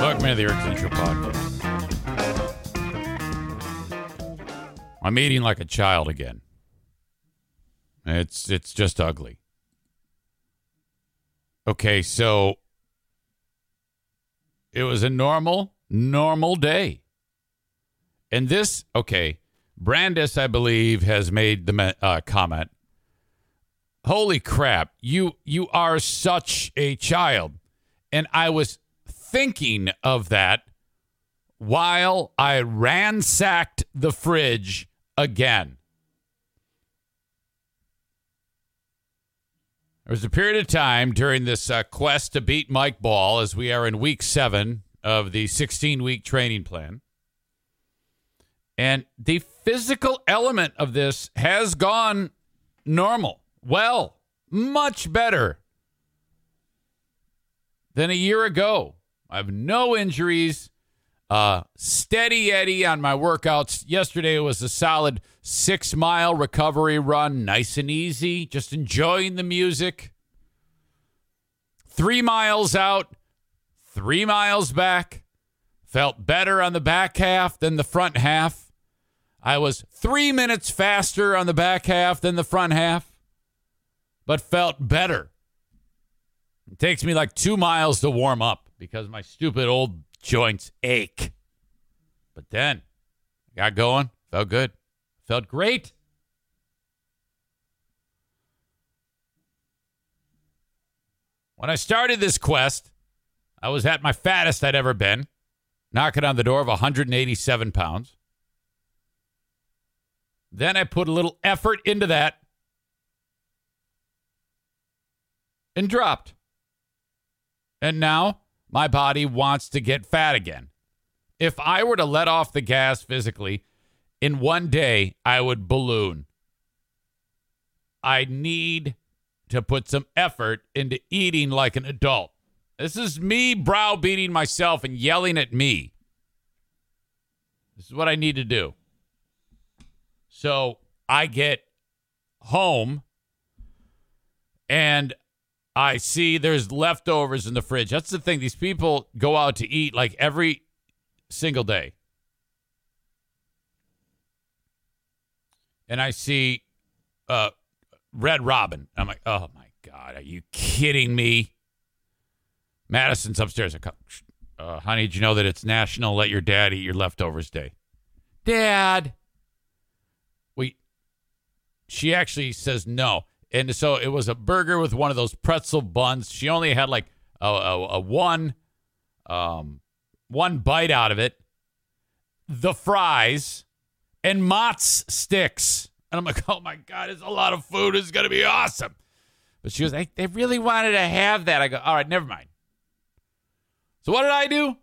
Welcome to the Eric Zane Show Podcast. I'm eating like a child again. It's it's just ugly. Okay, so it was a normal, normal day. And this, okay, Brandis, I believe, has made the uh, comment. Holy crap, you you are such a child. And I was thinking of that while I ransacked the fridge again. There was a period of time during this uh, quest to beat Mike Ball as we are in week seven of the 16 week training plan. And the physical element of this has gone normal, well, much better than a year ago. I have no injuries. Uh, steady Eddie on my workouts. Yesterday was a solid six mile recovery run, nice and easy, just enjoying the music. Three miles out, three miles back. Felt better on the back half than the front half. I was three minutes faster on the back half than the front half, but felt better. It takes me like two miles to warm up because my stupid old joints ache. But then I got going, felt good, felt great. When I started this quest, I was at my fattest I'd ever been, knocking on the door of 187 pounds. Then I put a little effort into that and dropped. And now my body wants to get fat again. If I were to let off the gas physically, in one day, I would balloon. I need to put some effort into eating like an adult. This is me browbeating myself and yelling at me. This is what I need to do. So I get home and I see there's leftovers in the fridge. That's the thing. These people go out to eat like every single day. And I see uh, Red Robin. I'm like, oh my God, are you kidding me? Madison's upstairs. I uh, honey, did you know that it's National Let Your Dad Eat Your Leftovers Day? Dad. We, she actually says no and so it was a burger with one of those pretzel buns. She only had like a, a, a one um, one bite out of it, the fries, and Mott's sticks. And I'm like, oh my god, it's a lot of food. It's gonna be awesome. But she was like, they really wanted to have that. I go, all right, never mind. So what did I do?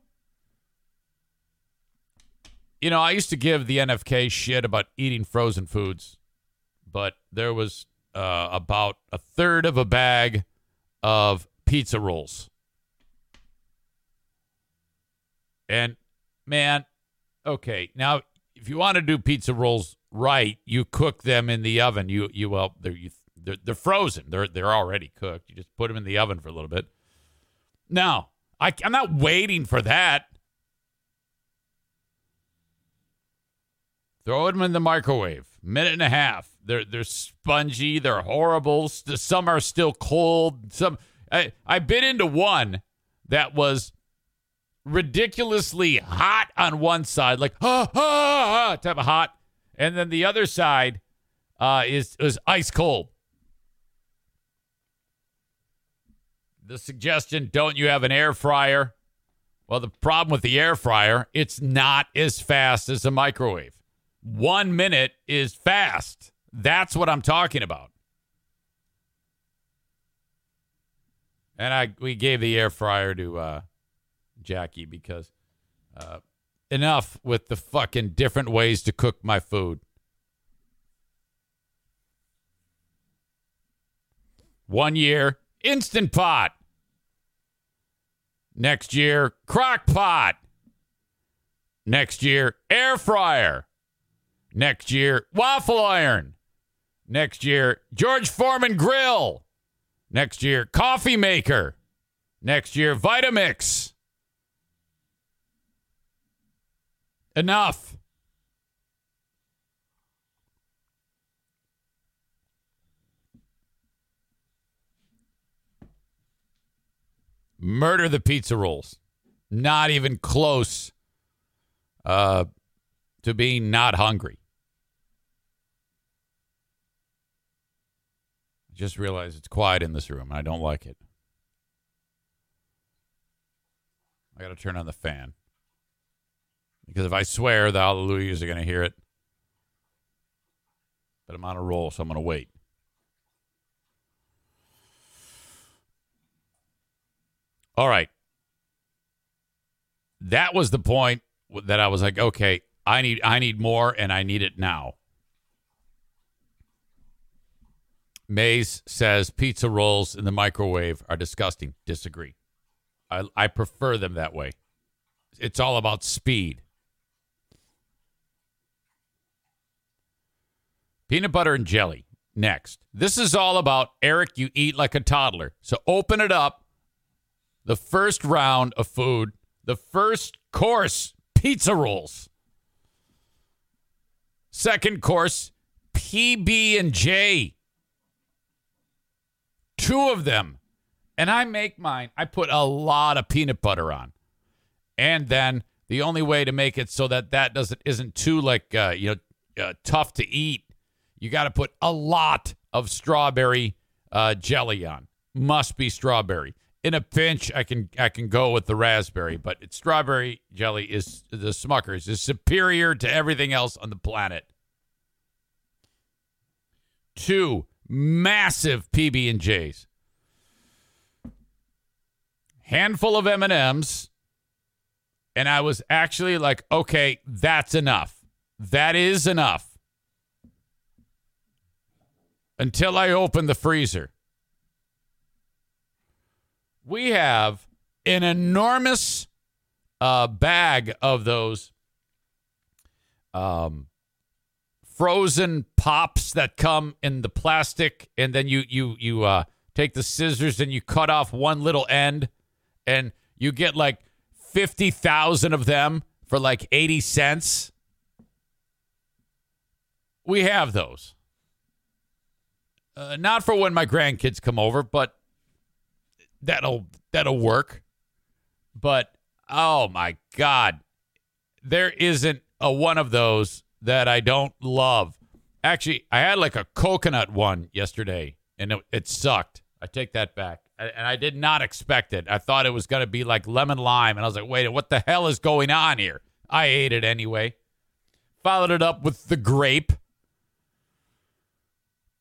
You know, I used to give the NFK shit about eating frozen foods, but there was uh, about a third of a bag of pizza rolls. And man, okay, now if you want to do pizza rolls right, you cook them in the oven. You you well they're you, they're, they're frozen. They're they're already cooked. You just put them in the oven for a little bit. Now I, I'm not waiting for that. Throw them in the microwave, minute and a half. They're they're spongy. They're horrible. Some are still cold. Some I I bit into one that was ridiculously hot on one side, like ah, ah, ah, type of hot, and then the other side uh, is is ice cold. The suggestion: Don't you have an air fryer? Well, the problem with the air fryer, it's not as fast as a microwave. One minute is fast. That's what I'm talking about. And I we gave the air fryer to uh, Jackie because uh, enough with the fucking different ways to cook my food. One year, instant pot. Next year, crock pot. Next year, air fryer. Next year, waffle iron. Next year, George Foreman grill. Next year, coffee maker. Next year, Vitamix. Enough. Murder the pizza rolls. Not even close uh, to being not hungry. Just realized it's quiet in this room and I don't like it. I got to turn on the fan. Because if I swear, the hallelujahs are going to hear it. But I'm on a roll, so I'm going to wait. All right. That was the point that I was like, okay, I need I need more and I need it now. Mays says pizza rolls in the microwave are disgusting. Disagree. I I prefer them that way. It's all about speed. Peanut butter and jelly. Next. This is all about Eric, you eat like a toddler. So open it up. The first round of food, the first course, pizza rolls. Second course, PB and J. Two of them. And I make mine. I put a lot of peanut butter on. And then the only way to make it so that that doesn't isn't too like uh, you know uh, tough to eat you got to put a lot of strawberry uh, jelly on. Must be strawberry. In a pinch, I can I can go with the raspberry, but strawberry jelly is the Smuckers is superior to everything else on the planet. Two massive PB and J's, handful of M and M's, and I was actually like, okay, that's enough. That is enough until I open the freezer. We have an enormous uh, bag of those um, frozen pops that come in the plastic, and then you you you uh, take the scissors and you cut off one little end, and you get like fifty thousand of them for like eighty cents. We have those. Uh, not for when my grandkids come over, but that'll that'll work. But oh my god, there isn't a one of those that I don't love. Actually, I had like a coconut one yesterday, and it, it sucked. I take that back. And I did not expect it. I thought it was going to be like lemon lime, and I was like, "Wait, what the hell is going on here?" I ate it anyway. Followed it up with the grape.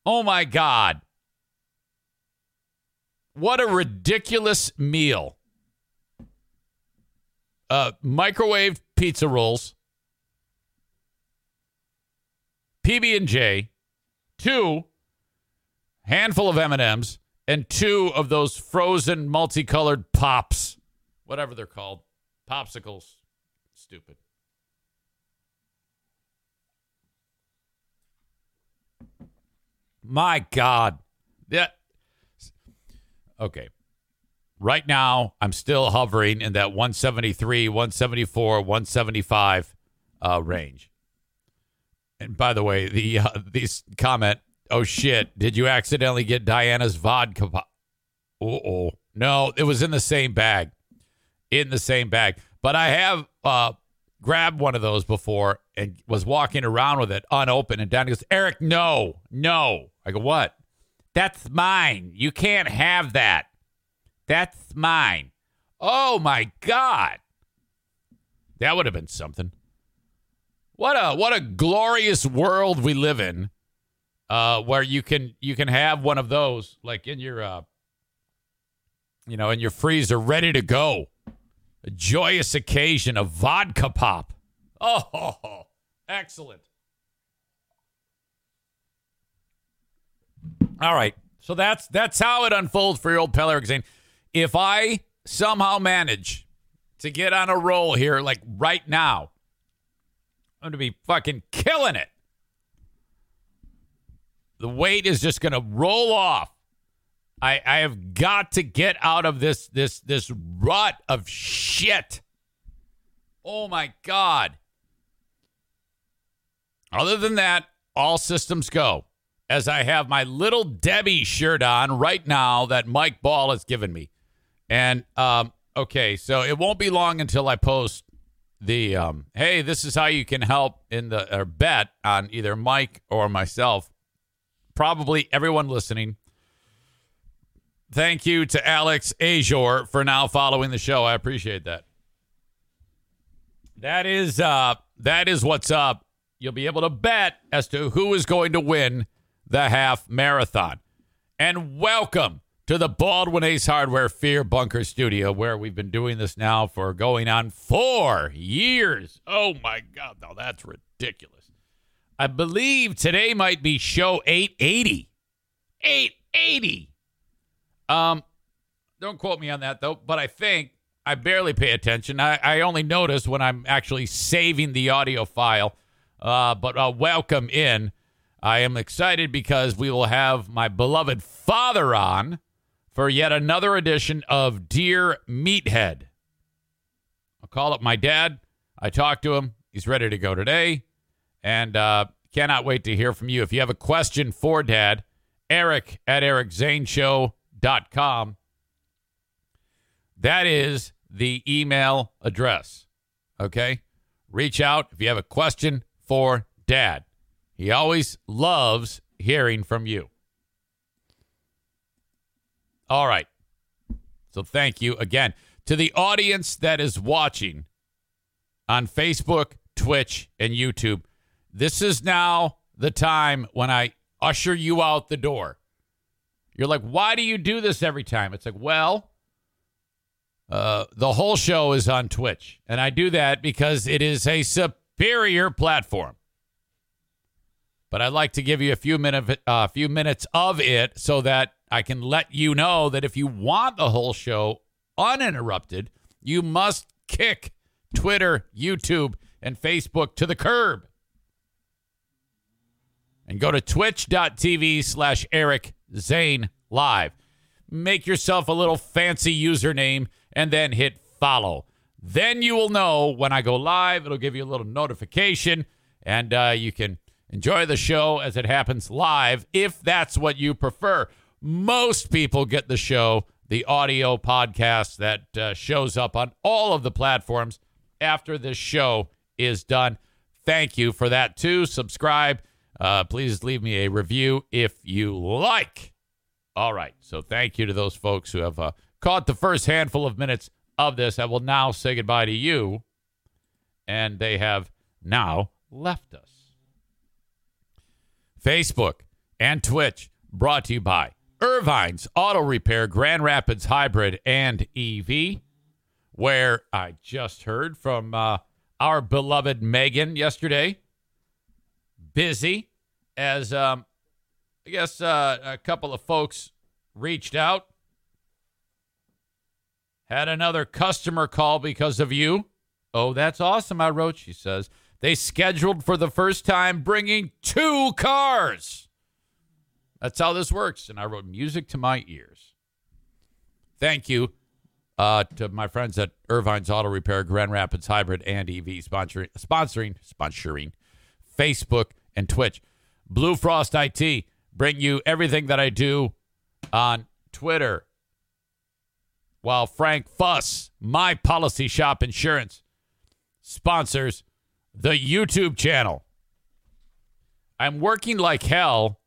Oh my God. What a ridiculous meal. Uh, microwave pizza rolls, PB and J, two handful of M&Ms, and two of those frozen multicolored pops, whatever they're called, popsicles. Stupid. My God. Yeah. Okay. Right now, I'm still hovering in that 173, 174, 175 uh, range. And by the way, the uh, these comment, oh shit, did you accidentally get Diana's vodka? Oh, oh, no, it was in the same bag, in the same bag. But I have uh, grabbed one of those before and was walking around with it unopened. And Danny goes, Eric, no, no. I go, what? That's mine. You can't have that. That's mine. Oh my God. That would have been something. What a what a glorious world we live in. Uh, where you can you can have one of those like in your uh you know, in your freezer, ready to go. A joyous occasion, a vodka pop. Oh, excellent. All right. So that's that's how it unfolds for your old pal Eric. If I somehow manage to get on a roll here, like right now, I'm gonna be fucking killing it. The weight is just gonna roll off. I I have got to get out of this this this rut of shit. Oh my god. Other than that, all systems go as I have my little Debbie shirt on right now that Mike Ball has given me. And um, okay, so it won't be long until I post the um, hey, this is how you can help in the or bet on either Mike or myself. Probably everyone listening. Thank you to Alex Azor for now following the show. I appreciate that. That is uh that is what's up. You'll be able to bet as to who is going to win the half marathon. And welcome to the Baldwin Ace Hardware Fear Bunker Studio, where we've been doing this now for going on four years. Oh my God, now that's ridiculous. I believe today might be show 880. 880. Um, don't quote me on that though, but I think I barely pay attention. I, I only notice when I'm actually saving the audio file. Uh, but uh, welcome in. I am excited because we will have my beloved father on for yet another edition of Dear Meathead. I'll call up my dad. I talked to him. He's ready to go today. And uh, cannot wait to hear from you. If you have a question for dad, Eric at ericzaneshow.com. That is the email address. Okay? Reach out if you have a question for dad. He always loves hearing from you. All right. So thank you again to the audience that is watching on Facebook, Twitch, and YouTube. This is now the time when I usher you out the door. You're like, why do you do this every time? It's like, well, uh, the whole show is on Twitch, and I do that because it is a superior platform but I'd like to give you a few minute, uh, few minutes of it so that I can let you know that if you want the whole show uninterrupted, you must kick Twitter, YouTube, and Facebook to the curb. And go to twitch.tv slash Eric Zane Live. Make yourself a little fancy username and then hit follow. Then you will know when I go live. It'll give you a little notification and uh, you can Enjoy the show as it happens live if that's what you prefer. Most people get the show, the audio podcast that uh, shows up on all of the platforms after this show is done. Thank you for that, too. Subscribe. Uh, please leave me a review if you like. All right. So, thank you to those folks who have uh, caught the first handful of minutes of this. I will now say goodbye to you. And they have now left us. Facebook, and Twitch. Brought to you by Ervine's Auto Repair, Grand Rapids Hybrid and EV, where I just heard from uh, our beloved Megan yesterday. Busy, as um, I guess uh, a couple of folks reached out. Had another customer call because of you. Oh, that's awesome, I wrote, she says. They scheduled for the first time bringing two cars. That's how this works. And I wrote music to my ears. Thank you uh, to my friends at Ervine's Auto Repair, Grand Rapids Hybrid and EV sponsoring, sponsoring, sponsoring Facebook and Twitch. Blue Frost IT bring you everything that I do on Twitter. While Frank Fuss, my policy shop insurance, sponsors the YouTube channel. I'm working like hell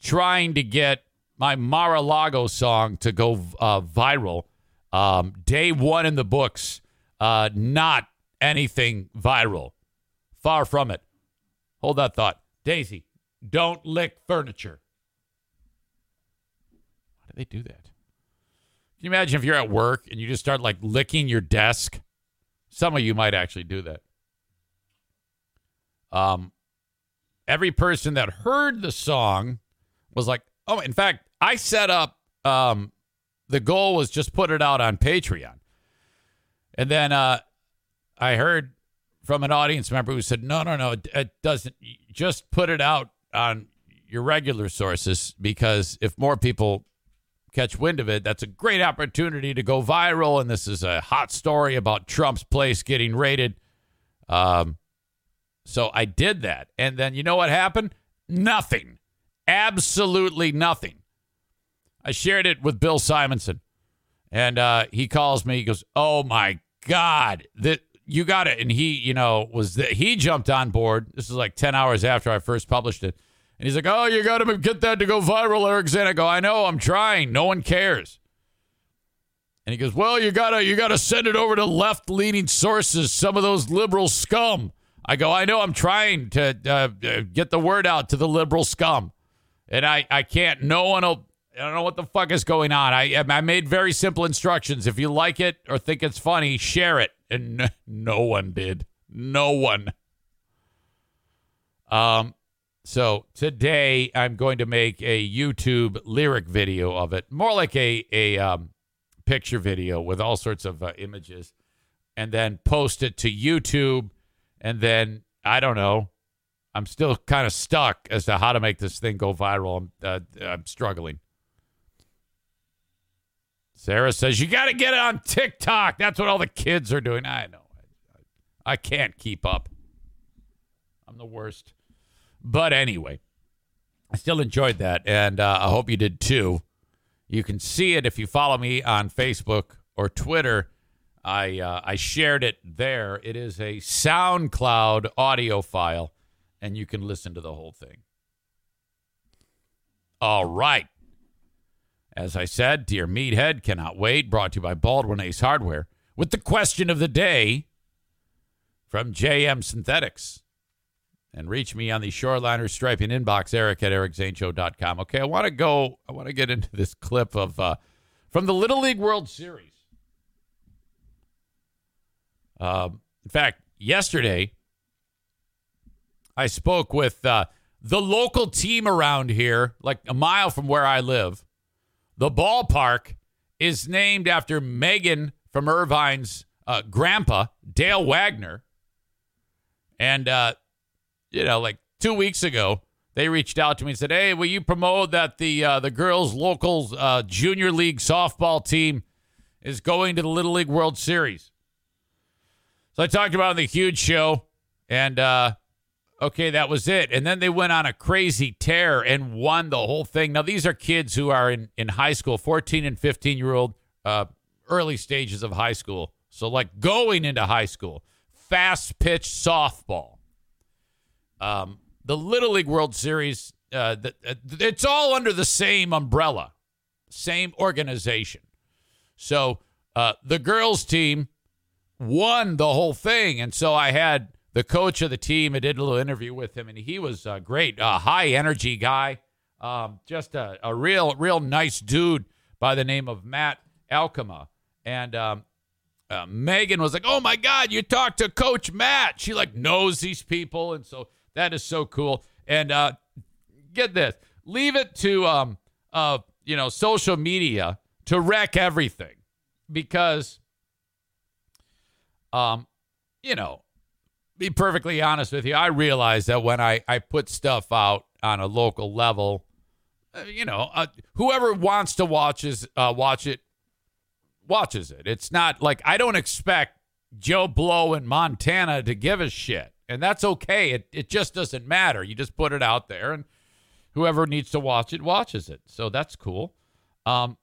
trying to get my Mar-a-Lago song to go uh, viral. Um, day one in the books, uh, not anything viral. Far from it. Hold that thought. Daisy, don't lick furniture. Why do they do that? Can you imagine if you're at work and you just start like licking your desk? Some of you might actually do that. Um, every person that heard the song was like, oh, in fact, I set up, um, the goal was just put it out on Patreon. And then uh, I heard from an audience member who said, no, no, no, it, it doesn't. Just put it out on your regular sources because if more people catch wind of it, that's a great opportunity to go viral. And this is a hot story about Trump's place getting raided. Um, so I did that. And then you know what happened? Nothing. Absolutely nothing. I shared it with Bill Simonson. And uh, he calls me. He goes, "Oh my God, that you got it!" And he, you know, was the, he jumped on board. This is like ten hours after I first published it, and he's like, "Oh, you got to get that to go viral, Eric Zane." I go, "I know, I'm trying. No one cares." And he goes, "Well, you gotta you gotta send it over to left leaning sources. Some of those liberal scum." I go, "I know, I'm trying to uh, uh, get the word out to the liberal scum, and I I can't. No one will." I don't know what the fuck is going on. I I made very simple instructions. If you like it or think it's funny, share it. And no one did. No one. Um so today I'm going to make a YouTube lyric video of it, more like a a um, picture video with all sorts of uh, images, and then post it to YouTube, and then I don't know. I'm still kind of stuck as to how to make this thing go viral. I'm uh, I'm struggling. Sarah says you got to get it on TikTok. That's what all the kids are doing. I know. I, can't keep up. I'm the worst. But anyway, I still enjoyed that, and uh, I hope you did too. You can see it if you follow me on Facebook or Twitter. I uh, I shared it there. It is a SoundCloud audio file, and you can listen to the whole thing. All right. As I said, Dear Meathead, cannot wait. Brought to you by Baldwin Ace Hardware. With the question of the day from JM Synthetics. And reach me on the Shoreliner Striping inbox, eric at ericzaneshow.com. Okay, I want to go, I want to get into this clip of uh, from the Little League World Series. Um, in fact, yesterday, I spoke with uh, the local team around here, like a mile from where I live. The ballpark is named after Megan from Ervine's uh, grandpa, Dale Wagner. And, uh, you know, like two weeks ago, they reached out to me and said, "Hey, will you promote that the uh, the girls' local uh, junior league softball team is going to the Little League World Series?" So I talked about the huge show, and uh, okay, that was it. And then they went on a crazy tear and won the whole thing. Now, these are kids who are in, in high school, 14 and 15 year old, uh, early stages of high school. So, like going into high school, fast pitch softball. Um, the Little League World Series, uh, the, uh, it's all under the same umbrella, same organization. So, uh, the girls' team won the whole thing. And so I had the coach of the team. I did a little interview with him, and he was uh, great, a high energy guy, um, just a, a real, real nice dude by the name of Matt Alkema. And um, uh, Megan was like, "Oh my God, you talked to Coach Matt." She like knows these people, and so that is so cool. And uh, get this, leave it to um, uh, you know social media to wreck everything because um, you know be perfectly honest with you, I realize that when I, I put stuff out on a local level, uh, you know, uh, whoever wants to watch is, uh, watch it, watches it. It's not like I don't expect Joe Blow in Montana to give a shit, and that's okay. It it just doesn't matter. You just put it out there, and whoever needs to watch it watches it. So that's cool. Um,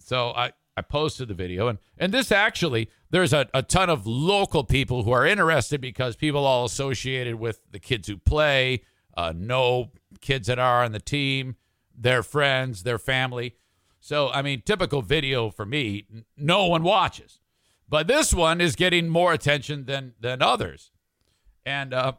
so I I posted the video, and and this actually there's a, a ton of local people who are interested because people all associated with the kids who play uh, know kids that are on the team, their friends, their family. So I mean, typical video for me, no one watches, but this one is getting more attention than than others, and uh,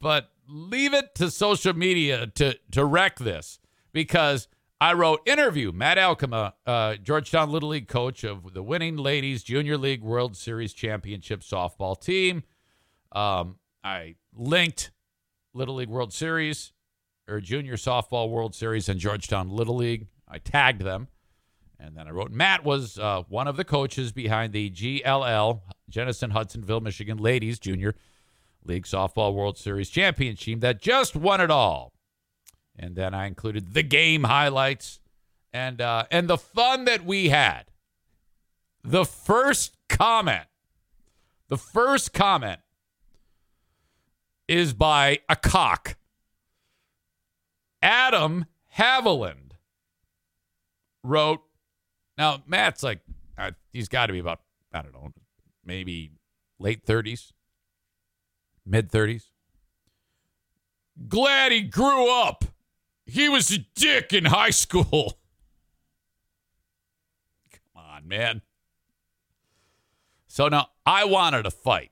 but leave it to social media to to wreck this because I wrote interview Matt Alkema, uh, Georgetown Little League coach of the winning ladies Junior League World Series championship softball team. Um, I linked Little League World Series or Junior Softball World Series and Georgetown Little League. I tagged them. And then I wrote Matt was uh, one of the coaches behind the GLL, Jenison Hudsonville, Michigan Ladies Junior League Softball World Series championship team that just won it all. And then I included the game highlights and uh, and the fun that we had. The first comment, the first comment is by a cock. Adam Haviland wrote, now Matt's like, uh, he's got to be about, I don't know, maybe late 30s, mid 30s. Glad he grew up. He was a dick in high school. Come on, man. So now I wanted to fight.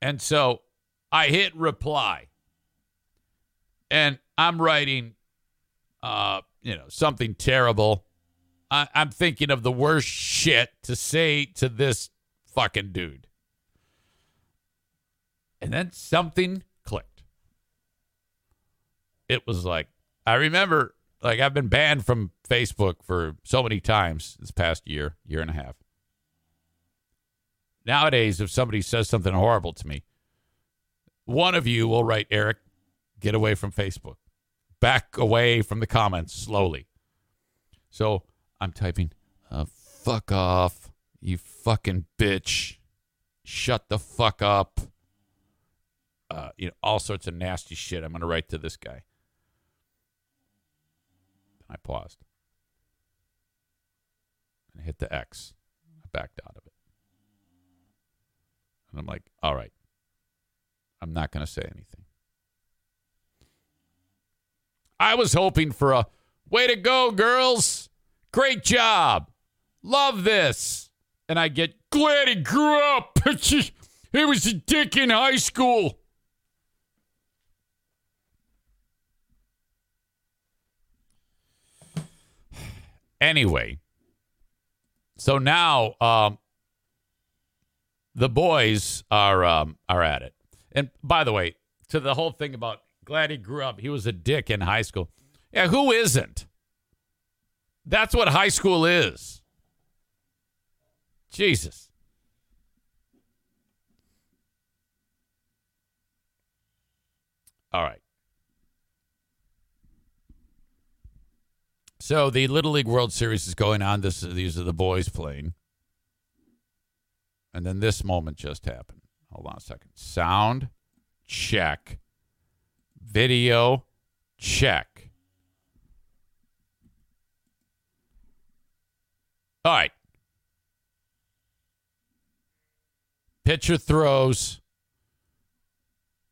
And so I hit reply. And I'm writing, uh, you know, something terrible. I- I'm thinking of the worst shit to say to this fucking dude. And then something. It was like, I remember, like, I've been banned from Facebook for so many times this past year, year and a half. Nowadays, if somebody says something horrible to me, one of you will write, Eric, get away from Facebook. Back away from the comments slowly. So I'm typing, uh, fuck off, you fucking bitch. Shut the fuck up. Uh, you know, all sorts of nasty shit I'm going to write to this guy. I paused. And I hit the X. I backed out of it. And I'm like, all right. I'm not going to say anything. I was hoping for a way to go, girls. Great job. Love this. And I get glad he grew up. he was a dick in high school. Anyway, so now um, the boys are um, are at it. And by the way, to the whole thing about glad he grew up, he was a dick in high school. Yeah, who isn't? That's what high school is. Jesus. All right. So the Little League World Series is going on. This these are the boys playing. And then this moment just happened. Hold on a second. Sound check. Video check. All right. Pitcher throws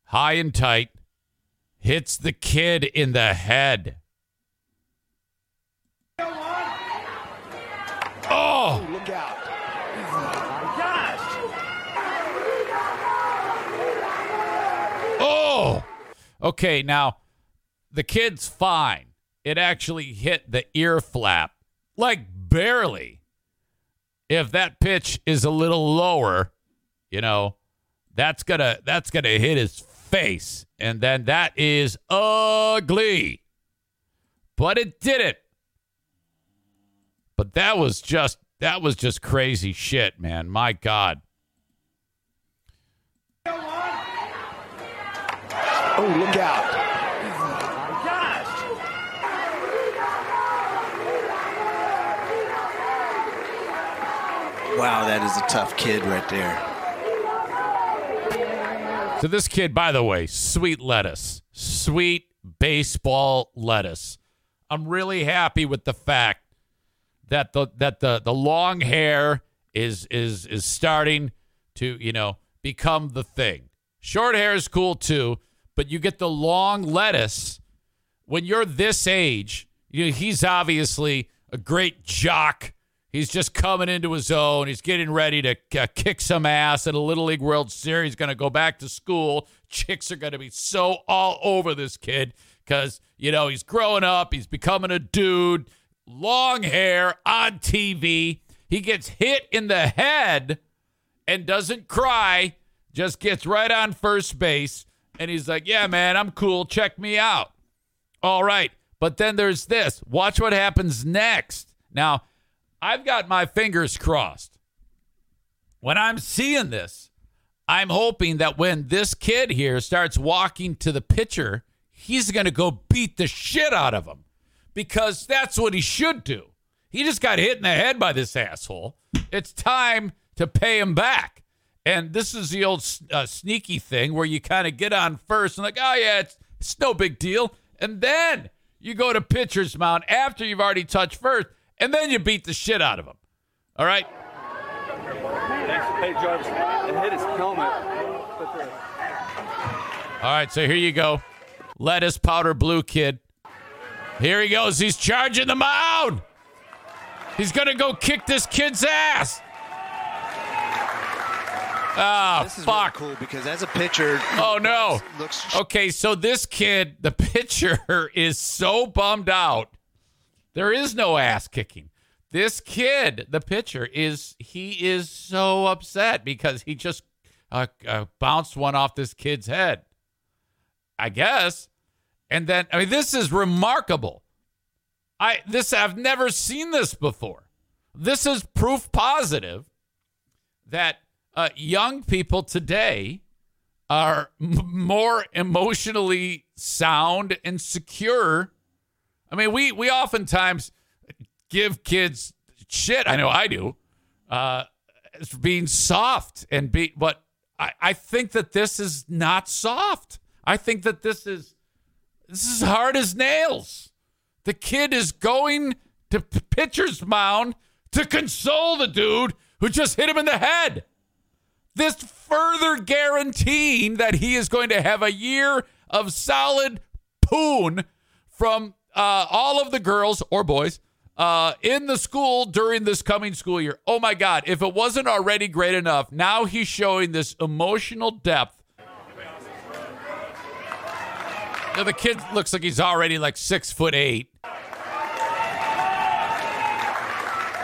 high and tight, hits the kid in the head. Oh, Look out. Oh, okay. Now, the kid's fine. It actually hit the ear flap, like barely. If that pitch is a little lower, you know, that's gonna that's gonna hit his face, and then that is ugly. But it did it. But that was just that was just crazy shit, man. My God. Oh, look out. Wow, that is a tough kid right there. So this kid, by the way, sweet lettuce, sweet baseball lettuce. I'm really happy with the fact that the that the the long hair is is is starting to you know become the thing. Short hair is cool too, but you get the long lettuce when you're this age. You know, he's obviously a great jock. He's just coming into his own. He's getting ready to uh, kick some ass at a Little League World Series. Going to go back to school. Chicks are going to be so all over this kid because, you know, he's growing up, he's becoming a dude, long hair on TV. He gets hit in the head and doesn't cry, just gets right on first base. And he's like, Yeah, man, I'm cool. Check me out. All right. But then there's this. Watch what happens next. Now, I've got my fingers crossed. When I'm seeing this, I'm hoping that when this kid here starts walking to the pitcher, he's going to go beat the shit out of him because that's what he should do. He just got hit in the head by this asshole. It's time to pay him back. And this is the old uh, sneaky thing where you kind of get on first and like, oh yeah, it's, it's no big deal, and then you go to pitcher's mound after you've already touched first, and then you beat the shit out of him. All right. Hey, Jarvis, and hit his helmet. All right, so here you go. Lettuce powder blue kid. Here he goes. He's charging the mound. He's going to go kick this kid's ass. Oh, This is fuck. really cool because as a pitcher, Oh, no. looks Okay, so this kid, the pitcher, is so bummed out. There is no ass kicking. This kid, the pitcher, is he is so upset because he just uh, uh, bounced one off this kid's head. I guess, and then I mean, this is remarkable. I this I've never seen this before. This is proof positive that uh, young people today are m- more emotionally sound and secure. I mean, we we oftentimes give kids shit. I know I do. Uh, being soft and be, but I, I think that this is not soft. I think that this is this is hard as nails. The kid is going to pitcher's mound to console the dude who just hit him in the head. This further guaranteeing that he is going to have a year of solid poon from uh, all of the girls or boys uh, in the school during this coming school year. Oh my God. If it wasn't already great enough, now he's showing this emotional depth. Now, the kid looks like he's already like six foot eight.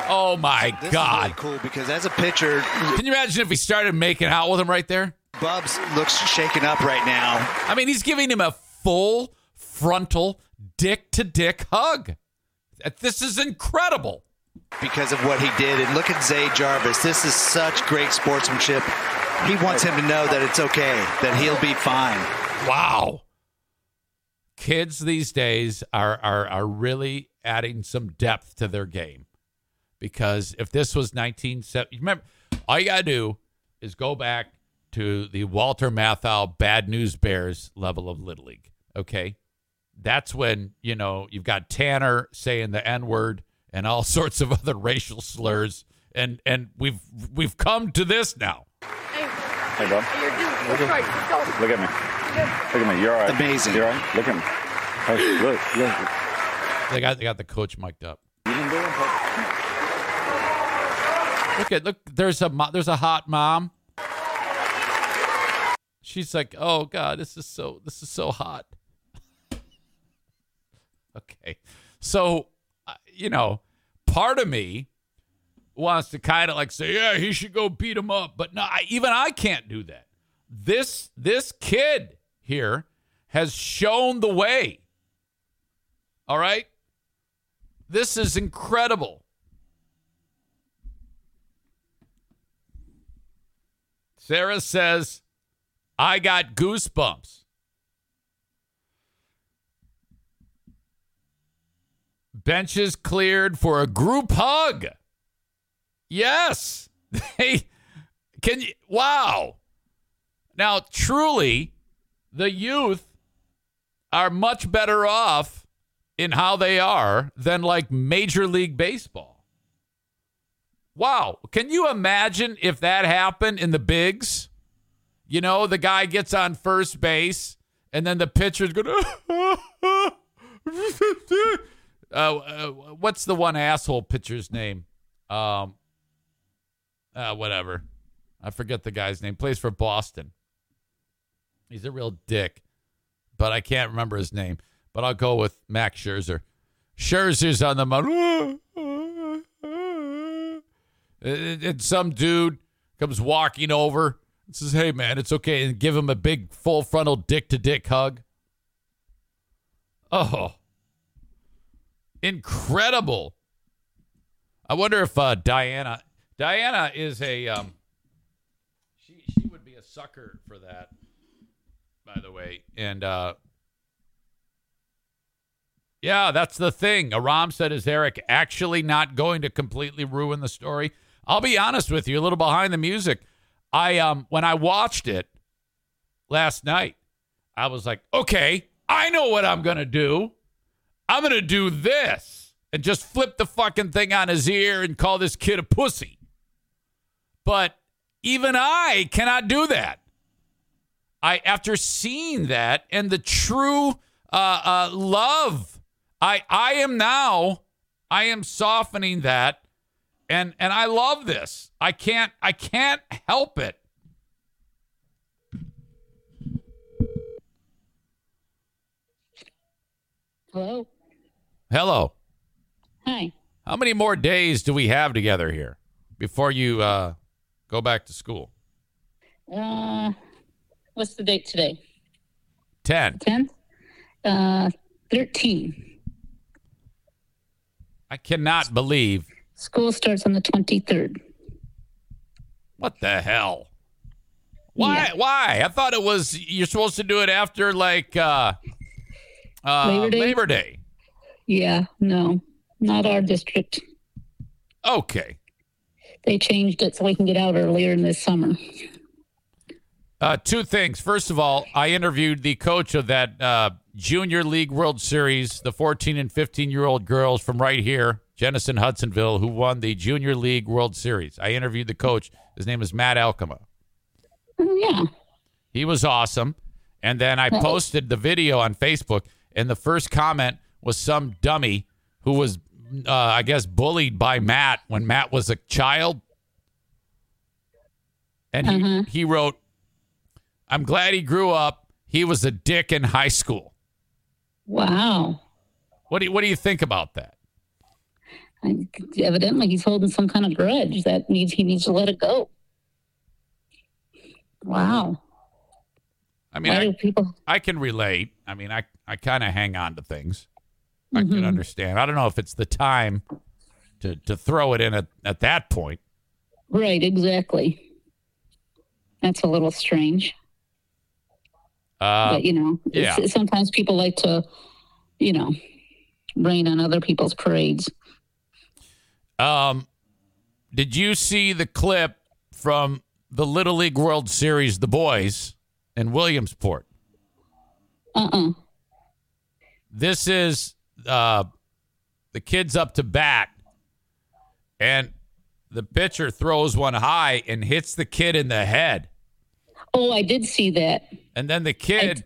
Oh my this God. is really cool because as a pitcher, Can you imagine if he started making out with him right there? Bubs looks shaken up right now. I mean, he's giving him a full frontal dick to dick hug. This is incredible. because of what he did. And look at Zay Jarvis. This is such great sportsmanship. He wants him to know that it's okay, that he'll be fine. Wow. Kids these days are are are really adding some depth to their game. Because if this was 1970, remember, all you got to do is go back to the Walter Matthau Bad News Bears level of Little League. Okay. That's when, you know, you've got Tanner saying the N word and all sorts of other racial slurs. And and we've we've come to this now. Hey, bub. Look at, look at me. Look at me. You're all right. Amazing. You're all right. Look at me. Hey, look, look. They got they got the coach mic'd up. You didn't do it, bub. Look at look. There's a mo- there's a hot mom. She's like, oh god, this is so this is so hot. okay, so uh, you know, part of me wants to kind of like say, yeah, he should go beat him up, but no, I, even I can't do that. This this kid here has shown the way. All right, this is incredible. Sarah says, I got goosebumps. Benches cleared for a group hug. Yes. They can you wow. Now truly the youth are much better off in how they are than like Major League Baseball. Wow. Can you imagine if that happened in the bigs? You know, the guy gets on first base and then the pitcher's going, uh, uh, what's the one asshole pitcher's name? Um, uh, whatever. I forget the guy's name. Plays for Boston. He's a real dick, but I can't remember his name. but I'll go with Max Scherzer. Scherzer's on the mound. And and some dude comes walking over and says, Hey, man, it's okay. And give him a big full frontal dick to dick hug. Oh, incredible. I wonder if uh, Diana Diana is a um, she she would be a sucker for that, by the way. And uh, yeah, that's the thing. Aram said, "Is Eric actually not going to completely ruin the story?" I'll be honest with you, a little behind the music. I um when I watched it last night, I was like, "Okay, I know what I'm gonna do. I'm gonna do this." And just flip the fucking thing on his ear and call this kid a pussy. But even I cannot do that. I after seeing that and the true uh, uh, love, I I am now I am softening that, and and I love this. I can't I can't help it. Hello. Hello. Hi. How many more days do we have together here before you uh, go back to school? Uh, what's the date today? Ten. 10? Uh, 13. I cannot believe School starts on the 23rd. what the hell. Why? Yeah. Why? I thought it was you're supposed to do it after like uh, uh, Labor Day? Labor Day. Yeah, no, not our district. Okay. They changed it so we can get out earlier in this summer. Uh, two things. First of all, I interviewed the coach of that uh, Junior League World Series, the 14 and 15 year old girls from right here, Jenison Hudsonville, who won the Junior League World Series. I interviewed the coach. His name is Matt Alkema. Oh, yeah. He was awesome. And then I posted the video on Facebook, and the first comment was some dummy who was, uh, I guess, bullied by Matt when Matt was a child. And he, he wrote, I'm glad he grew up. He was a dick in high school. Wow. What do you, what do you think about that? I, evidently, he's holding some kind of grudge that needs he needs to let it go. Wow. I mean, I, people? I can relate. I mean, I, I kind of hang on to things. I Mm-hmm. can understand. I don't know if it's the time to, to throw it in at, at that point. Right. Exactly. That's a little strange. Uh, but you know, yeah. sometimes people like to, you know, rain on other people's parades. Um, did you see the clip from the Little League World Series, the boys in Williamsport? Uh uh This is uh, the kids up to bat, and the pitcher throws one high and hits the kid in the head, Oh, I did see that. and then the kid,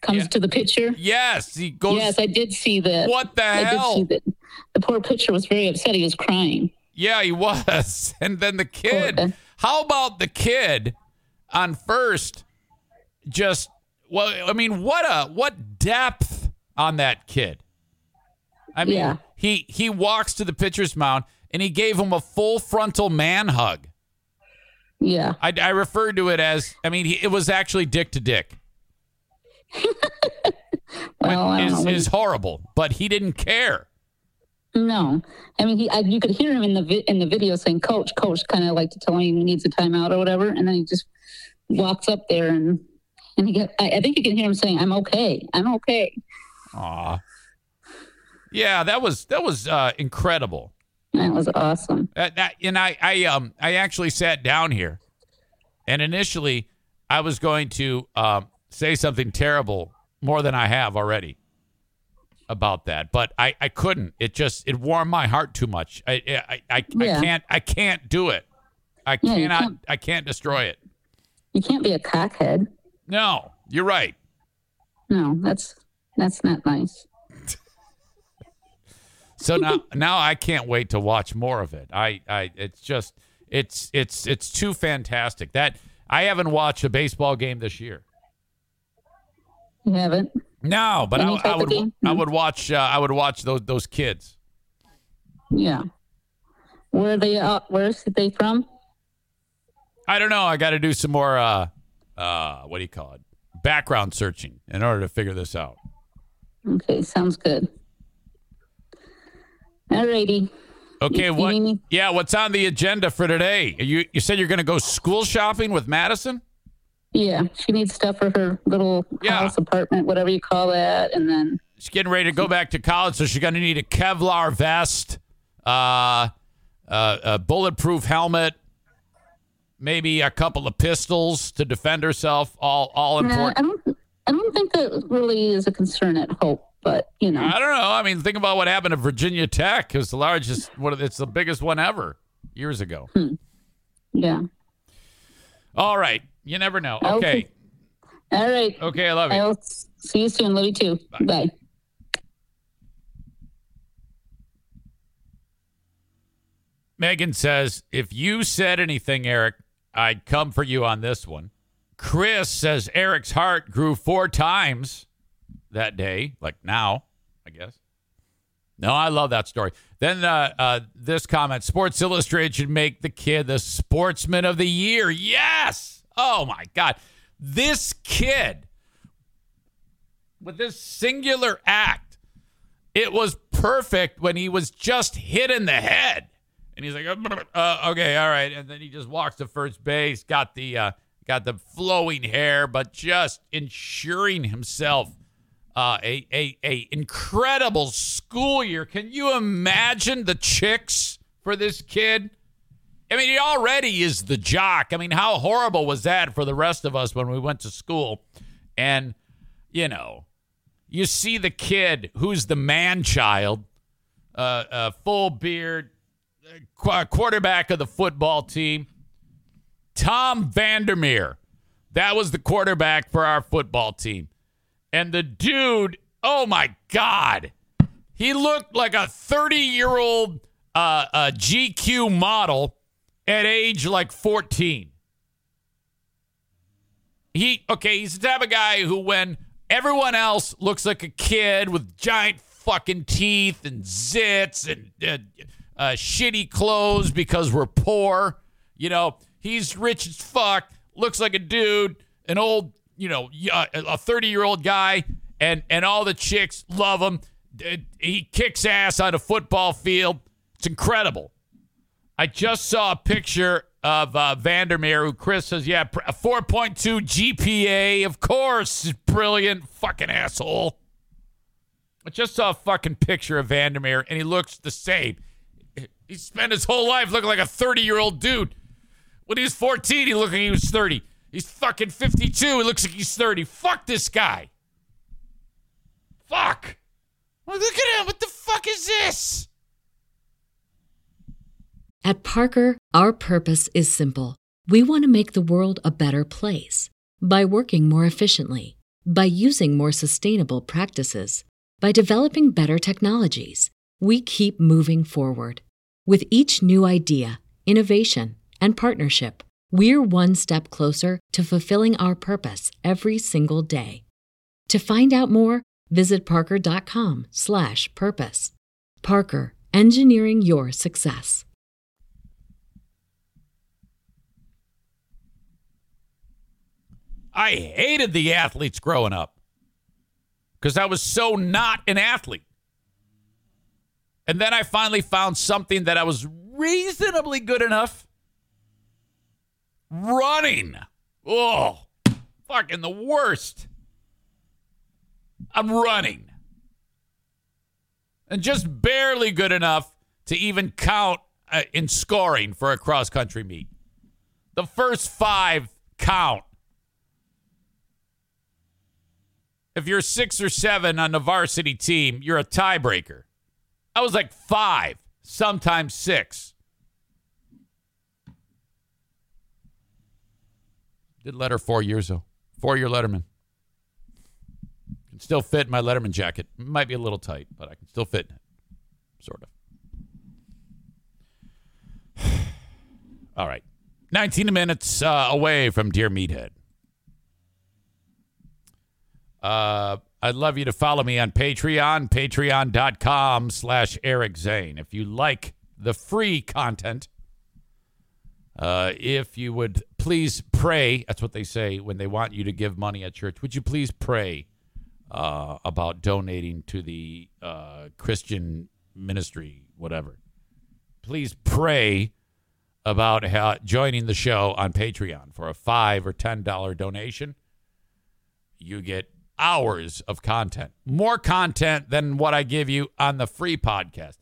Comes Yeah. to the picture. yes, he goes. yes, I did see that. What the I hell? did see that. The poor pitcher was very upset. He was crying. Yeah, he was. And then the kid. Poor- How about the kid on first? Just well, I mean, what a what depth on that kid. I mean, Yeah. he he walks to the pitcher's mound and he gave him a full frontal man hug. Yeah. I, I referred to it as. I mean, he, it was actually dick to dick. Well, I Is is horrible, but he didn't care. No, I mean, he, I, you could hear him in the vi- in the video saying, "Coach, coach," kind of like to tell him he needs a timeout or whatever, and then he just walks up there and and he get. I, I think you can hear him saying, "I'm okay. I'm okay." Aw. Yeah, that was that was uh, incredible. That was awesome. Uh, that, and I, I, um, I actually sat down here, and initially, I was going to um, say something terrible more than I have already about that, but I, I couldn't. It just it warmed my heart too much. I, I, I, I can't, I can't do it. I Yeah, cannot, can't. I can't destroy it. You can't be a cockhead. No, you're right. No, that's that's not nice. So now, now I can't wait to watch more of it. I, I, it's just, it's, it's, it's too fantastic. That I haven't watched a baseball game this year. You haven't. No, but I, I would? I would watch uh, I would watch those those kids. Yeah. Where are they? Uh, where's they from? I don't know. I got to do some more uh uh what do you call it? Background searching in order to figure this out. Okay, sounds good. Alrighty. Okay, You- what? Yeah, what's on the agenda for today? You you said you're going to go school shopping with Madison? Yeah, she needs stuff for her little Yeah. house, apartment, whatever you call that, and then She's getting ready to go back to college, so she's going to need a Kevlar vest, uh, uh, a bulletproof helmet, maybe a couple of pistols to defend herself. All all Nah, important. I don't. I don't think that really is a concern at Hope, but you know, I don't know. I mean, think about what happened at Virginia Tech. It was the largest, what it's the biggest one ever years ago. Hmm. yeah. All right, you never know. Okay. Okay, All right. okay, I love you. I'll see you soon. Love you too. Bye. Bye. Megan says, if you said anything, Eric, I'd come for you on this one. Chris says Eric's heart grew four times that day, like now, I guess. No, I love that story. Then uh, uh, this comment Sports Illustrated should make the kid the sportsman of the year. Yes. Oh, my God. This kid, with this singular act, it was perfect when he was just hit in the head. And he's like, uh, okay, all right. And then he just walks to first base, got the uh, got the flowing hair, but just ensuring himself uh, a, a a incredible school year. Can you imagine the chicks for this kid? I mean, he already is the jock. I mean, how horrible was that for the rest of us when we went to school? And you know, you see the kid who's the man child, uh, uh, full beard, qu- quarterback of the football team, Tom Vandermeer. That was the quarterback for our football team. And the dude, oh my God, he looked like a 30 year old uh, uh, GQ model at age like 14. He, okay, he's the type of guy who, when everyone else looks like a kid with giant fucking teeth and zits and uh, uh, shitty clothes because we're poor, you know, he's rich as fuck, looks like a dude, an old, you know, a 30 year old guy, and, and all the chicks love him. He kicks ass on a football field. It's incredible. I just saw a picture of uh, Vandermeer, who Chris says, yeah, a 4.2 GPA. Of course, brilliant fucking asshole. I just saw a fucking picture of Vandermeer, and he looks the same. He spent his whole life looking like a 30 year old dude. When he was 14, he looked like he was 30. He's fucking 52. He looks like he's 30. Fuck this guy. Fuck. Look at him. What the fuck is this? At Parker, our purpose is simple. We want to make the world a better place by working more efficiently, by using more sustainable practices, by developing better technologies. We keep moving forward. With each new idea, innovation, and partnership, we're one step closer to fulfilling our purpose every single day. To find out more, visit parker.com/purpose. Parker, engineering your success. I hated the athletes growing up because I was so not an athlete. And then I finally found something that I was reasonably good enough running. Oh, fucking the worst. I'm running. And just barely good enough to even count uh, in scoring for a cross country meet. The first five count. If you're six or seven on the varsity team, you're a tiebreaker. I was like five, sometimes six. Did letter four years though. Four year Letterman. Can still fit my Letterman jacket. Might be a little tight, but I can still fit in it. Sort of. All right. 19 minutes uh, away from Dear Meathead. Uh, I'd love you to follow me on Patreon, patreon.com slash Eric Zane. If you like the free content, uh, if you would please pray, that's what they say when they want you to give money at church. Would you please pray uh, about donating to the uh, Christian ministry, whatever? Please pray about joining the show on Patreon for a five or ten dollar donation. You get hours of content, more content than what I give you on the free podcast.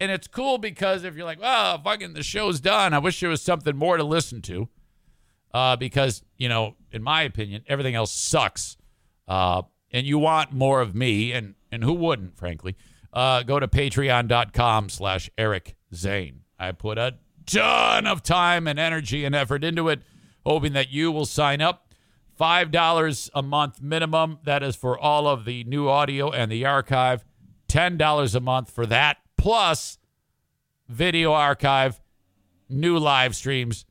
And it's cool because if you're like, oh, fucking the show's done, I wish there was something more to listen to. Uh, because, you know, in my opinion, everything else sucks. Uh, and you want more of me, and, and who wouldn't, frankly, uh, go to patreon.com slash Eric Zane. I put a ton of time and energy and effort into it, hoping that you will sign up. $5 a month minimum. That is for all of the new audio and the archive. $10 a month for that plus video archive, new live streams,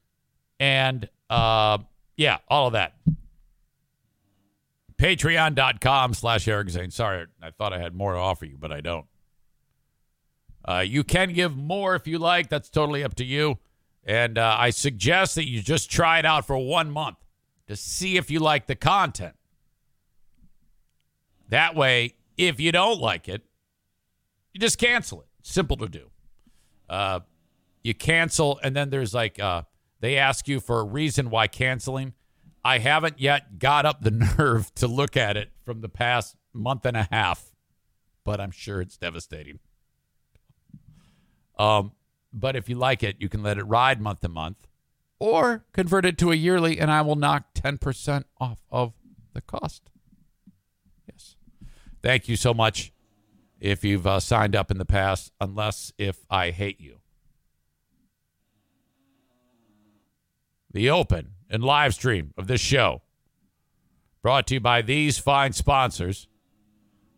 and uh, yeah, all of that. Patreon.com slash Eric Zane. Sorry, I thought I had more to offer you, but I don't. Uh, you can give more if you like. That's totally up to you. And uh, I suggest that you just try it out for one month to see if you like the content. That way, if you don't like it, you just cancel it. Simple to do. Uh, you cancel, and then there's like uh, they ask you for a reason why canceling. I haven't yet got up the nerve to look at it from the past month and a half, but I'm sure it's devastating. Um, but if you like it, you can let it ride month to month, or convert it to a yearly, and I will knock 10% off of the cost. Yes. Thank you so much if you've uh, signed up in the past, unless if I hate you. The open and live stream of this show brought to you by these fine sponsors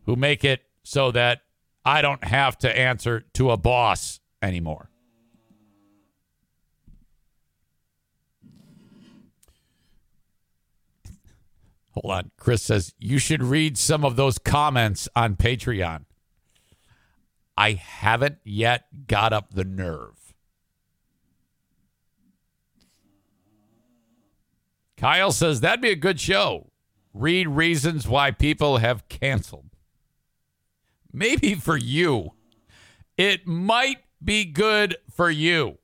who make it so that I don't have to answer to a boss anymore. Hold on. Chris says you should read some of those comments on Patreon. I haven't yet got up the nerve. Kyle says that'd be a good show. Read reasons why people have canceled. Maybe for you. It might be good for you.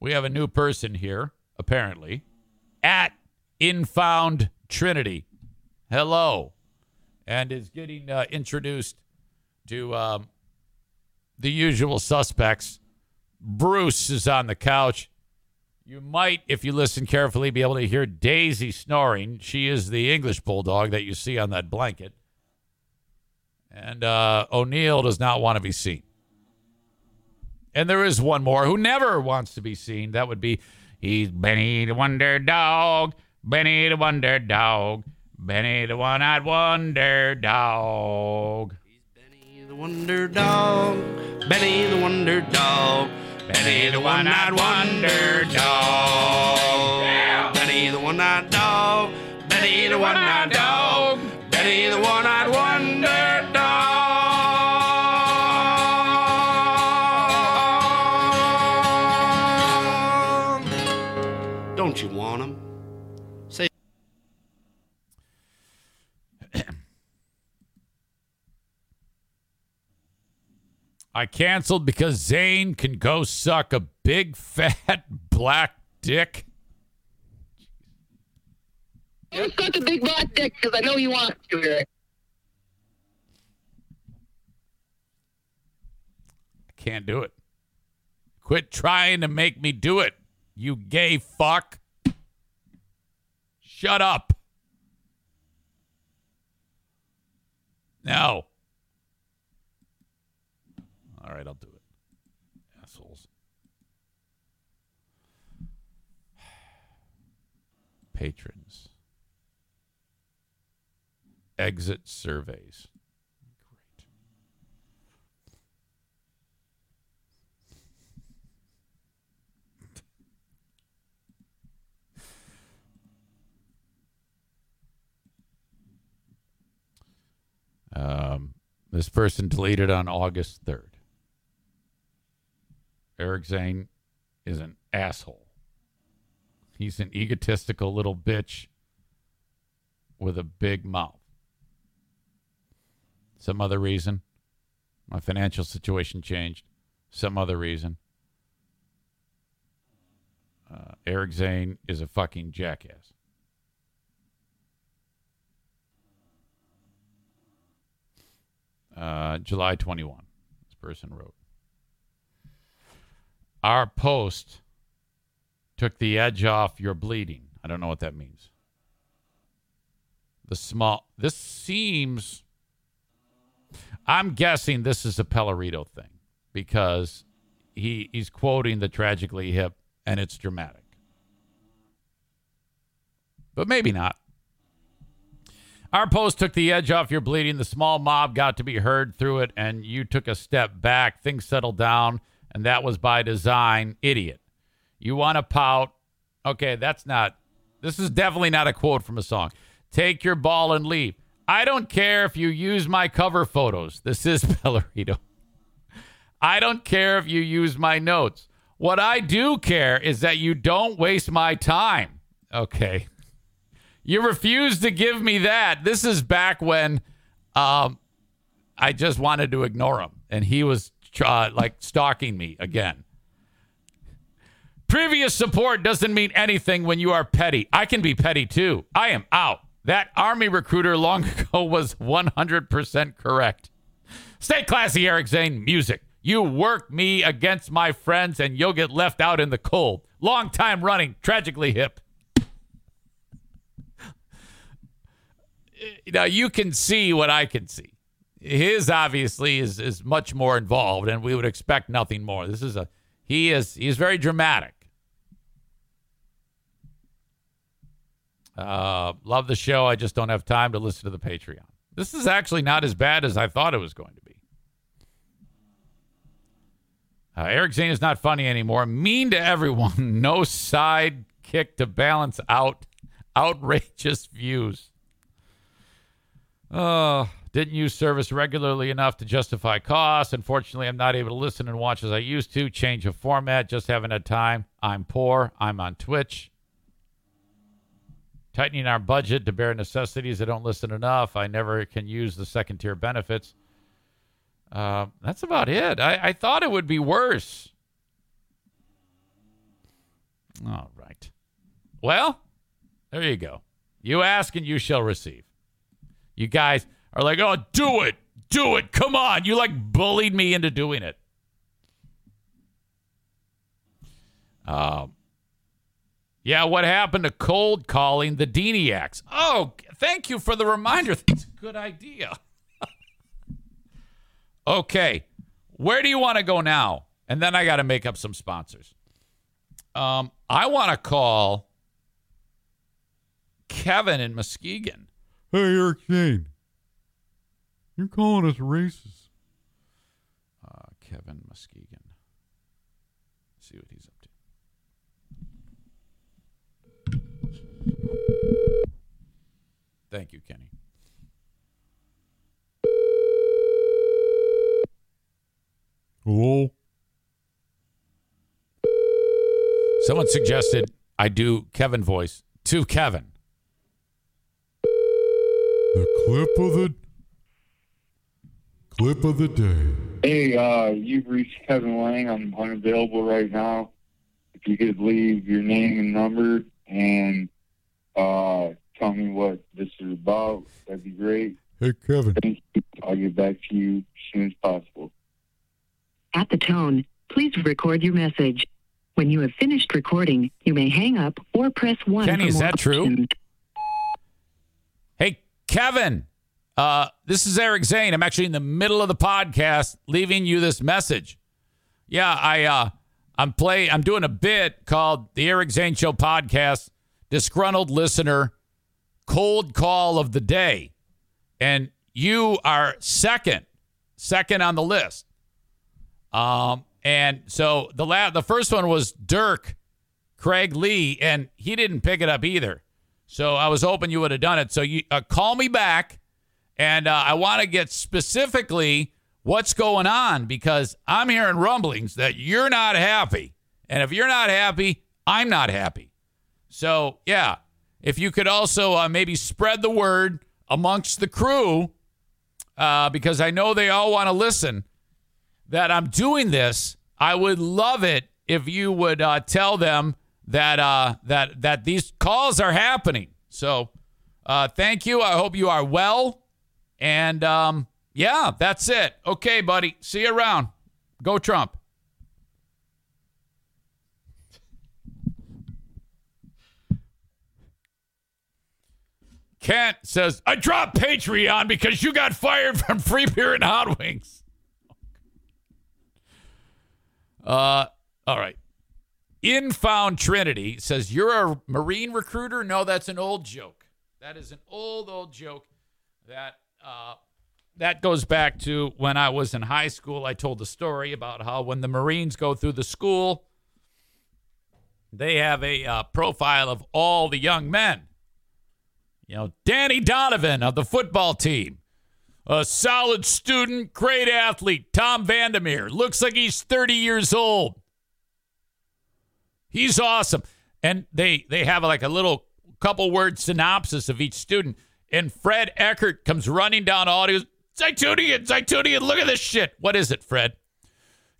We have a new person here, apparently, at Infound Trinity. Hello and is getting uh, introduced to um, the usual suspects. Bruce is on the couch. You might, if you listen carefully, be able to hear Daisy snoring. She is the English bulldog that you see on that blanket. And uh, O'Neill does not want to be seen. And there is one more who never wants to be seen. That would be he's Benny the Wonder Dog. Benny the Wonder Dog. Benny the one-eyed wonder dog. He's Benny the wonder dog. Benny the wonder dog. Benny the one-eyed wonder dog. Yeah. Benny the one-eyed dog. Benny the one-eyed dog. Benny the one-eyed wonder I canceled because Zane can go suck a big fat black dick. You suck a big black dick because I know you want to, I can't do it. Quit trying to make me do it, you gay fuck. Shut up. No. All right, I'll do it. Assholes. Patrons. Exit surveys. Great. Um, this person deleted on August 3rd. Eric Zane is an asshole. He's an egotistical little bitch with a big mouth. Some other reason. My financial situation changed. Some other reason. Uh, Eric Zane is a fucking jackass. Uh, July 21, this person wrote. Our post took the edge off your bleeding. I don't know what that means. The small, this seems, I'm guessing this is a Pellerito thing because he, he's quoting the tragically hip and it's dramatic. But maybe not. Our post took the edge off your bleeding. The small mob got to be heard through it, and you took a step back. Things settled down, and that was by design. Idiot. You want to pout. Okay, that's not, this is definitely not a quote from a song. Take your ball and leave. I don't care if you use my cover photos. This is Pellerito. I don't care if you use my notes. What I do care is that you don't waste my time. Okay. You refuse to give me that. This is back when um, I just wanted to ignore him, and he was uh, like stalking me again. Previous support doesn't mean anything when you are petty. I can be petty too. I am out. That army recruiter long ago was 100% correct. Stay classy, Eric Zane. Music. You work me against my friends, and you'll get left out in the cold. Long time running, tragically hip. now you can see what I can see. His obviously is is much more involved, and we would expect nothing more. This is a he is he's very dramatic. Uh, love the show. I just don't have time to listen to the Patreon. This is actually not as bad as I thought it was going to be. Uh, Eric Zane is not funny anymore. Mean to everyone. No sidekick to balance out outrageous views. Uh, didn't use service regularly enough to justify costs. Unfortunately, I'm not able to listen and watch as I used to. Change of format. Just haven't had time. I'm poor. I'm on Twitch. Tightening our budget to bare necessities. I don't listen enough. I never can use the second tier benefits. Uh, that's about it. I, I thought it would be worse. All right. Well, there you go. You ask and you shall receive. You guys are like, oh, do it. Do it. Come on. You like bullied me into doing it. Um, yeah, what happened to cold calling the Deniacs? Oh, thank you for the reminder. That's a good idea. okay, where do you want to go now? And then I got to make up some sponsors. Um, I want to call Kevin in Muskegon. Hey, Eric Shane. You're calling us racist. Uh, Kevin Muskegon. see what he's up to. Thank you, Kenny. Hello? Someone suggested I do Kevin voice to Kevin. The clip of the clip of the day. Hey, uh, you've reached Kevin Lang. I'm unavailable right now. If you could leave your name and number and uh, tell me what this is about, that'd be great. Hey, Kevin. Thank you. I'll get back to you as soon as possible. At the tone, please record your message. When you have finished recording, you may hang up or press 1 Kenny, for is more that true? Hey, Kevin, uh, this is Eric Zane. I'm actually in the middle of the podcast leaving you this message. Yeah, I uh, I'm play I'm doing a bit called the Eric Zane Show podcast, disgruntled listener, cold call of the day. And you are second, second on the list. Um, and so the la- the first one was Dirk Craig Lee, and he didn't pick it up either. So I was hoping you would have done it. So you uh, call me back And uh, I want to get specifically what's going on because I'm hearing rumblings that you're not happy. And if you're not happy, I'm not happy. So, yeah, if you could also uh, maybe spread the word amongst the crew, uh, because I know they all want to listen, that I'm doing this, I would love it if you would uh, tell them that uh, that that these calls are happening. So, uh, thank you. I hope you are well, and um, yeah, that's it. Okay, buddy. See you around. Go Trump. Kent says, I dropped Patreon because you got fired from Free Beer and Hot Wings. Uh, all right. Infound Trinity says, You're a Marine recruiter? No, that's an old joke. That is an old, old joke that uh, that goes back to when I was in high school. I told the story about how when the Marines go through the school, they have a uh, profile of all the young men. You know, Danny Donovan of the football team, a solid student, great athlete. Tom Vandermeer looks like he's 30 years old. He's awesome. And they they have like a little couple word synopsis of each student. And Fred Eckert comes running down all his Zaitunian, Zaitunian, look at this shit. What is it, Fred?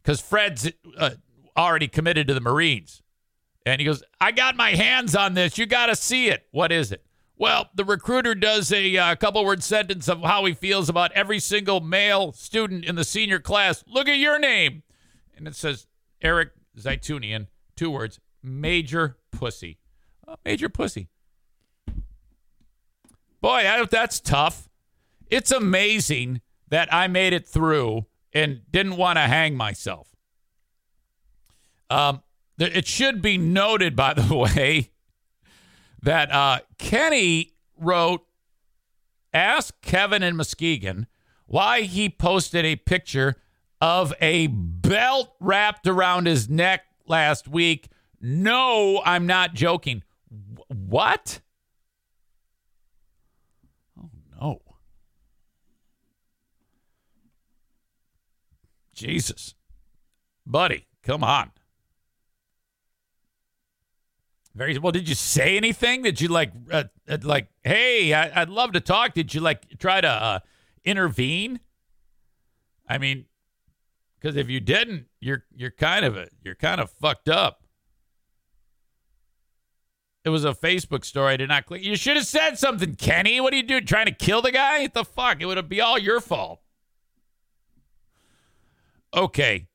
Because Fred's uh, already committed to the Marines. And he goes, I got my hands on this. You got to see it. What is it? Well, the recruiter does a uh, couple word sentence of how he feels about every single male student in the senior class. Look at your name. And it says Eric Zaitunian, two words, major pussy. Uh, major pussy. Boy, I, that's tough. It's amazing that I made it through and didn't want to hang myself. Um, it should be noted, by the way, that uh, Kenny wrote, Ask Kevin and Muskegon why he posted a picture of a belt wrapped around his neck last week. No, I'm not joking. what? Oh, no. Jesus. Buddy, come on. Very well. Did you say anything? Did you like, uh, uh, like, hey, I, would love to talk. Did you like try to uh, intervene? I mean, because if you didn't, you're you're kind of a, you're kind of fucked up. It was a Facebook story. I did not click. You should have said something, Kenny. What are you doing? Trying to kill the guy? What the fuck? It would be all your fault. Okay.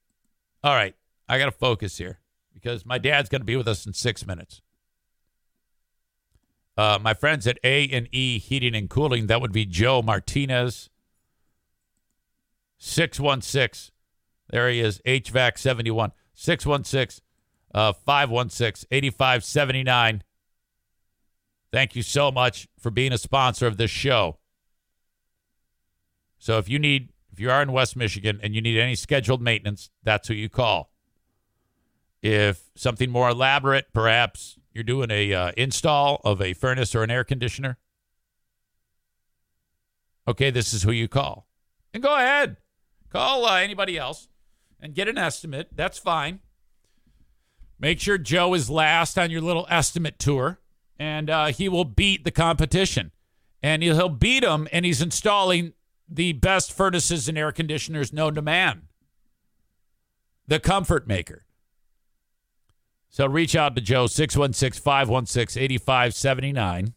All right. I got to focus here because my dad's going to be with us in six minutes. Uh, my friends at A and E Heating and Cooling, that would be Joe Martinez. 616. There he is, HVAC 71. 616 uh, 516 8579. Thank you so much for being a sponsor of this show. So if you need, if you are in West Michigan and you need any scheduled maintenance, that's who you call. If something more elaborate, perhaps you're doing a uh, install of a furnace or an air conditioner. Okay, this is who you call. And go ahead. Call uh, anybody else and get an estimate. That's fine. Make sure Joe is last on your little estimate tour, and uh, he will beat the competition. And he'll beat them, and he's installing the best furnaces and air conditioners known to man. The Comfort Maker. So reach out to Joe, 616 516 8579.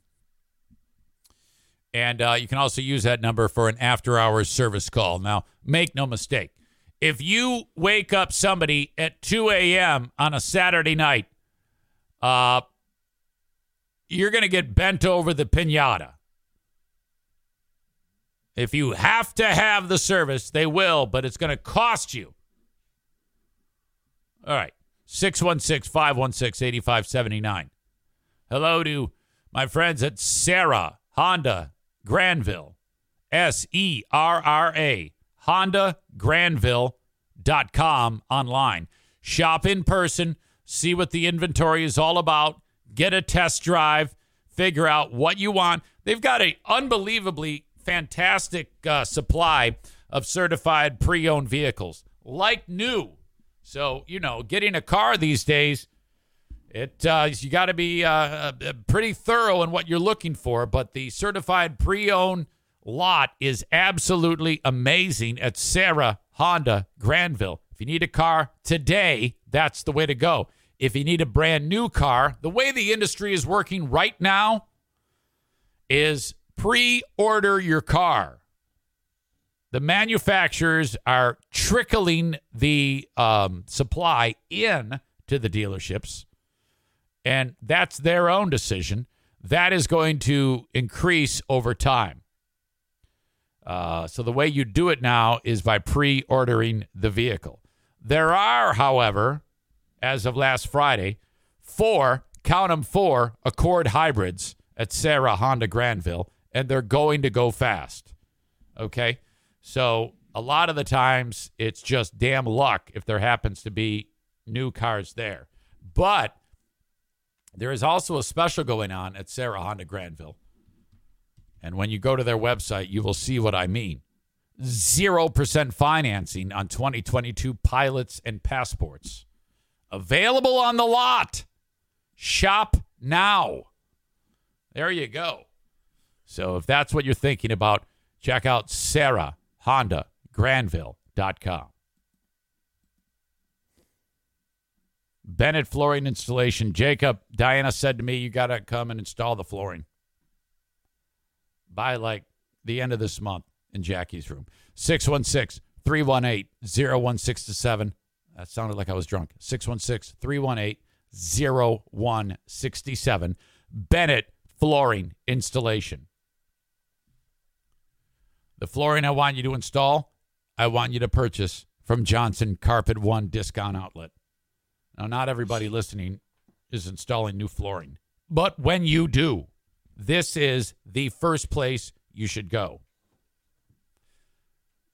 And uh, you can also use that number for an after hours service call. Now, make no mistake. If you wake up somebody at 2 a.m. on a Saturday night, uh, you're going to get bent over the pinata. If you have to have the service, they will, but it's going to cost you. All right. 616 516 8579. Hello to my friends at Serra Honda Grandville. S E R R A. Honda Grandville.com online. Shop in person, see what the inventory is all about, get a test drive, figure out what you want. They've got an unbelievably fantastic uh, supply of certified pre-owned vehicles, like new. So you know, getting a car these days, it uh, you got to be uh, uh, pretty thorough in what you're looking for. But the certified pre-owned lot is absolutely amazing at Serra Honda Grandville. If you need a car today, that's the way to go. If you need a brand new car, the way the industry is working right now is pre order your car. The manufacturers are trickling the um, supply in to the dealerships, and that's their own decision. That is going to increase over time. Uh, so the way you do it now is by pre ordering the vehicle. There are, however, as of last Friday, four, count them four, Accord hybrids at Serra Honda Grandville, and they're going to go fast. Okay? So a lot of the times it's just damn luck if there happens to be new cars there. But there is also a special going on at Serra Honda Grandville. And when you go to their website, you will see what I mean. 0% financing on 2022 pilots and passports. Available on the lot. Shop now. There you go. So if that's what you're thinking about, check out Serra Honda Grandville.com. Bennett Flooring Installation. Jacob, Diana said to me, you got to come and install the flooring by like the end of this month in Jackie's room. 616 318 0167. That sounded like I was drunk. 616 318 0167. Bennett Flooring Installation. The flooring I want you to install, I want you to purchase from Johnson Carpet One Discount Outlet. Now, not everybody listening is installing new flooring, but when you do, this is the first place you should go.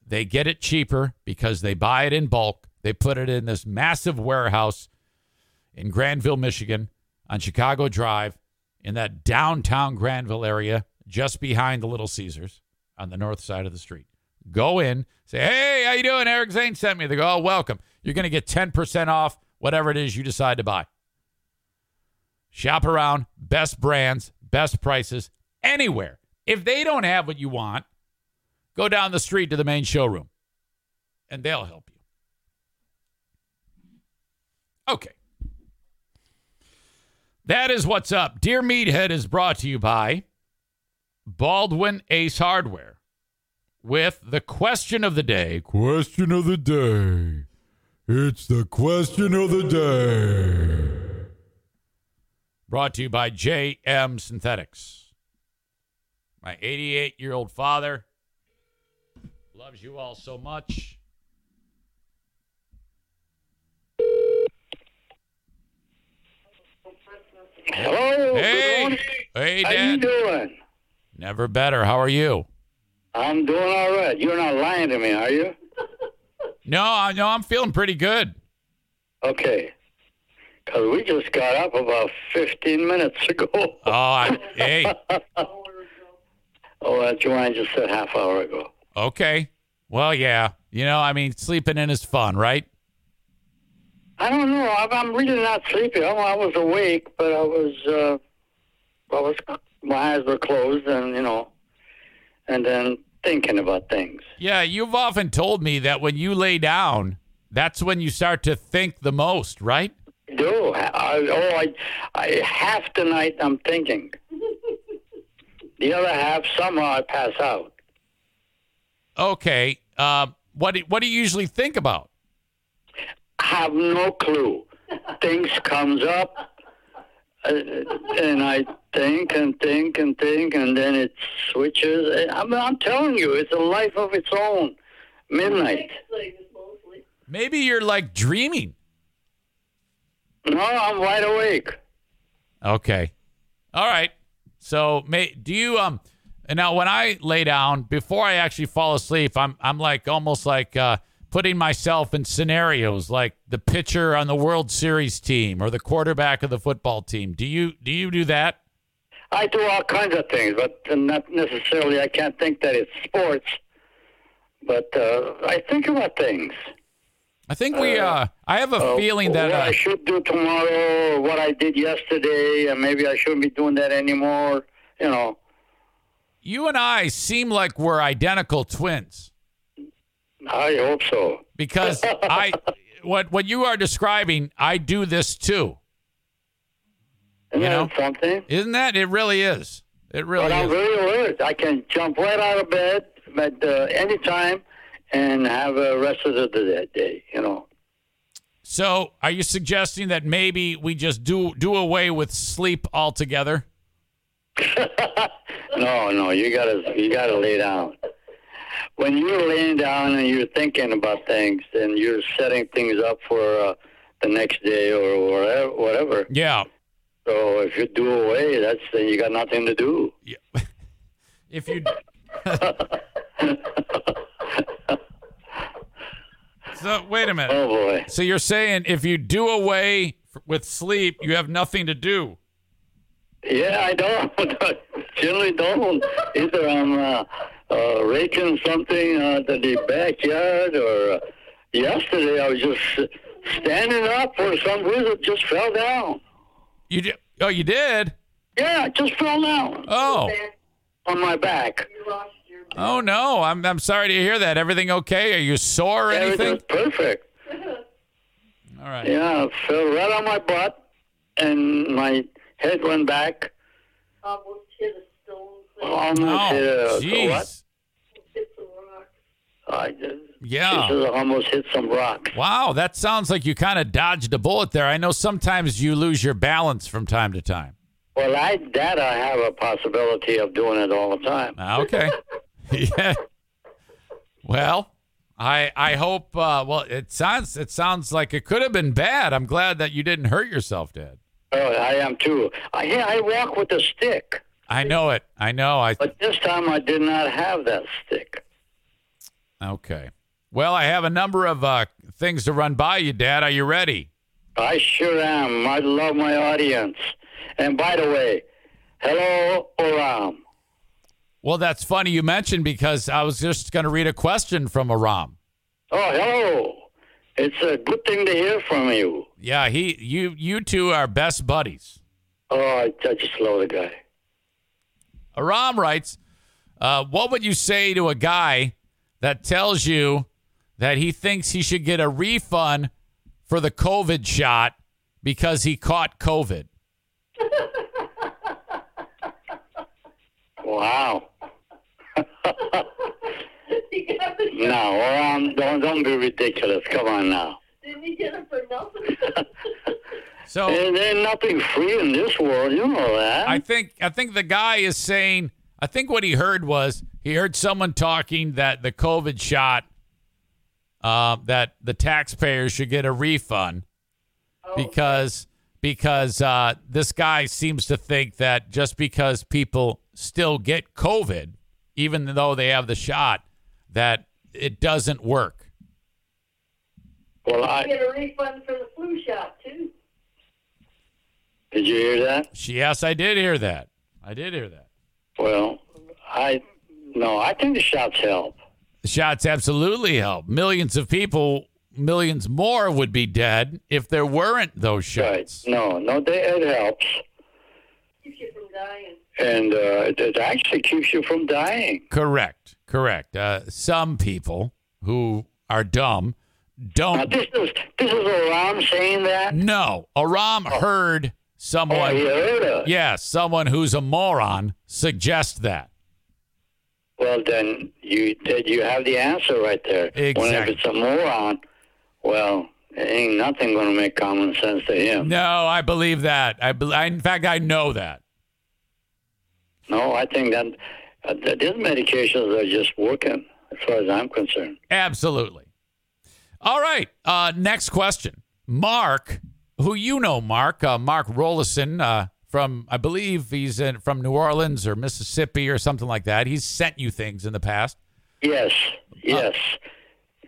They get it cheaper because they buy it in bulk. They put it in this massive warehouse in Grandville, Michigan, on Chicago Drive, in that downtown Grandville area, just behind the Little Caesars on the north side of the street. Go in, say, "Hey, how you doing?" Eric Zane sent me. They go, "Oh, welcome. You're going to get 10% off whatever it is you decide to buy." Shop around, best brands, best prices anywhere. If they don't have what you want, go down the street to the main showroom and they'll help you. Okay. That is what's up. Dear Meathead is brought to you by Baldwin Ace Hardware with the question of the day. Question of the day. It's the question of the day. Brought to you by JM Synthetics. My 88 year old father loves you all so much. Hello. Hey, hey, How Dad. you doing? Never better. How are you? I'm doing all right. You're not lying to me, are you? No, I know I'm feeling pretty good. Okay. Because we just got up about 15 minutes ago. Oh, I, hey, oh, that's what I just said half hour ago. okay. Well, yeah. You know, I mean, sleeping in is fun, right? I don't know. I'm, I'm really not sleepy. I, I was awake, but I was, uh, I was, my eyes were closed, and you know, and then thinking about things. Yeah, you've often told me that when you lay down, that's when you start to think the most, right? Do I, oh, I, I half the night I'm thinking. the other half somehow I pass out. Okay. Uh, what do, what do you usually think about? have no clue. Things comes up, and I think and think and think, and then it switches. I'm, I'm telling you, it's a life of its own. Midnight. Maybe you're like dreaming. No, I'm wide awake. Okay. All right. So, may, do you um and now when I lay down before I actually fall asleep, I'm I'm like almost like uh putting myself in scenarios like the pitcher on the World Series team or the quarterback of the football team. Do you do you do that? I do all kinds of things, but not necessarily. I can't think that it's sports, but uh, I think about things. I think we. Uh, I have a Uh, feeling that. what Uh, I should do tomorrow, what I did yesterday, and maybe I shouldn't be doing that anymore. You know, you and I seem like we're identical twins I hope so. because I. What what you are describing, I do this too. Isn't You know? that something? Isn't that? It really is. It really but I'm is. very alert. I can jump right out of bed at uh, any time and have a rest of the day, day. You know. So, are you suggesting that maybe we just do do away with sleep altogether? No, no, you gotta you gotta lay down. When you're laying down and you're thinking about things and you're setting things up for uh, the next day or whatever, whatever. Yeah. So if you do away, that's then you got nothing to do. Yeah. If you. so wait a minute. Oh boy. So you're saying if you do away with sleep, you have nothing to do. Yeah, I don't. Generally don't. Either I'm uh, uh, raking something uh, to the backyard, or uh, yesterday I was just standing up for some reason, just fell down. You did? Oh, you did? Yeah, I just fell down. Oh. On my back. Oh no, I'm I'm sorry to hear that. Everything okay? Are you sore or anything? Everything's perfect. All right. Yeah, I fell right on my butt, and my head went back. Almost hit a Almost Oh, a jeez. what? I just, Yeah. almost hit some rock. Wow, that sounds like you kind of dodged a bullet there. I know sometimes you lose your balance from time to time. Well, I that I have a possibility of doing it all the time. Ah, Okay. yeah. Well, I I hope. Uh, well, it sounds it sounds like it could have been bad. I'm glad that you didn't hurt yourself, Dad. Oh, I am too. I I walk with a stick, I know it. I know. I but this time I did not have that stick. okay. Well, I have a number of uh, things to run by you, Dad. Are you ready? I sure am. I love my audience. And by the way, hello, Oram. Well, that's funny you mentioned because I was just going to read a question from Aram. Oh, hello. It's a good thing to hear from you. Yeah, he you you two are best buddies. Oh, I, I just love the guy. Aram writes, uh, "What would you say to a guy that tells you that he thinks he should get a refund for the COVID shot because he caught COVID?" Wow. no, Oram, don't, don't be ridiculous. Come on now. Didn't he get it for nothing? So There- There's nothing free in this world. You know that. I think I think the guy is saying I think what he heard was he heard someone talking that the COVID shot uh, that the taxpayers should get a refund because because uh, this guy seems to think that just because people still get COVID, even though they have the shot, that it doesn't work. well, You I, get a refund for the flu shot too. Did you hear that? Yes, I did hear that. I did hear that. Well, I no, I think the shots help. The shots absolutely help. Millions of people, millions more would be dead if there weren't those shots. No, no, they, it helps, Keeps you from dying. and uh, it, it actually keeps you from dying. Correct. Correct. Uh, some people who are dumb don't. this is this is Aram saying that. No, Aram heard Oh, heard it. Yes, someone who's a moron suggest that. Well, then you did you have the answer right there. Exactly. When if it's a moron, well, ain't nothing going to make common sense to him. No, I believe that. I, be, I in fact, I know that. No, I think that, uh, that these medications are just working, as far as I'm concerned. Absolutely. All right. Uh, next question. Mark, who you know, Mark, uh, Mark Rollison uh, from, I believe he's in, from New Orleans or Mississippi or something like that. He's sent you things in the past. Yes, yes,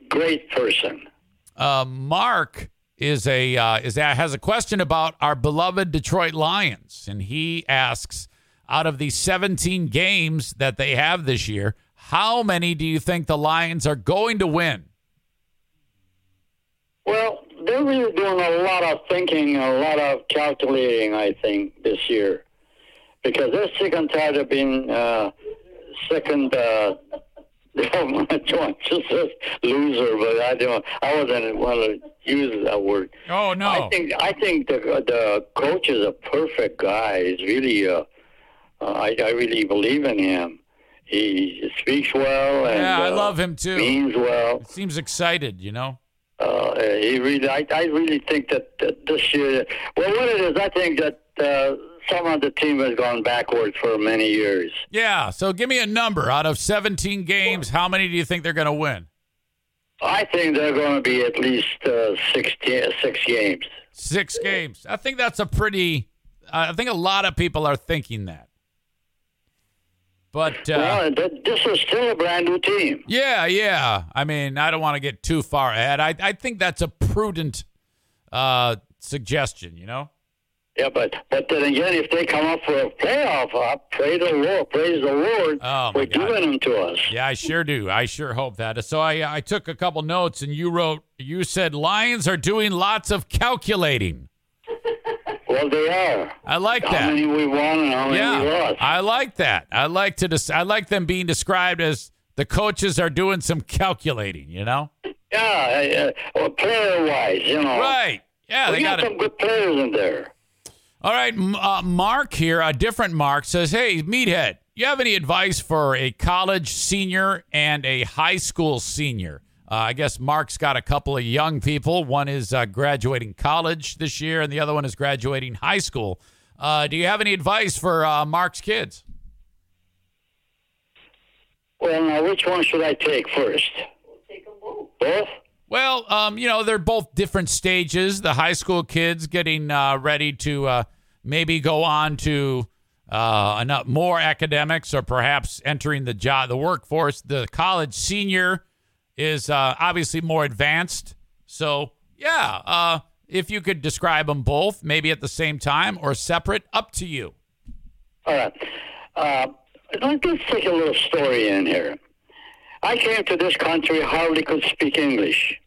great person. Uh, Mark is a uh, is a, has a question about our beloved Detroit Lions, and he asks, out of the 17 games that they have this year, how many do you think the Lions are going to win? Well, they're really doing a lot of thinking, a lot of calculating, I think, this year. Because they're sick and tired of being uh, second, uh, just a loser, but I don't, I wasn't want to use that word. Oh, no. I think, I think the, the coach is a perfect guy. He's really, uh, uh, I, I really believe in him. He speaks well and Yeah, I uh, love him too. means well. Seems excited, you know? Uh, he really, I, I really think that, that this year, well, what it is, I think that uh, some of the team has gone backwards for many years. Yeah, so give me a number. Out of 17 games, how many do you think they're going to win? I think they're going to be at least uh, 16, six games. Six games. I think that's a pretty. I think a lot of people are thinking that. But uh, well, this is still a brand new team. yeah, yeah. I mean, I don't want to get too far ahead. I I think that's a prudent uh, suggestion. You know. Yeah, but but then again, if they come up for a playoff, I pray the Lord, praise the Lord Oh, for giving them to us. Yeah, I sure do. I sure hope that. So I I took a couple notes, and you wrote. You said Lions are doing lots of calculating. Well, they are. I like How that. many we won and how many yeah, we lost. I like that. I like to. Des- I like them being described as the coaches are doing some calculating. You know. Yeah, uh, uh, player-wise, you know. Right. Yeah, we they got got some good players in there. All right, uh, Mark here, a different Mark says, "Hey, meathead, you have any advice for a college senior and a high school senior?" Uh, I guess Mark's got a couple of young people. One is uh, graduating college this year, and the other one is graduating high school. Uh, do you have any advice for uh, Mark's kids? Well, now which one should I take first? both. Well, um, you know, they're both different stages. The high school kids getting uh, ready to uh, maybe go on to uh, enough, more academics or perhaps entering the job, the workforce. The college senior is uh, obviously more advanced. So, yeah, uh, if you could describe them both, maybe at the same time or separate, up to you. All right. Uh, let's take a little story in here. I came to this country hardly could speak English.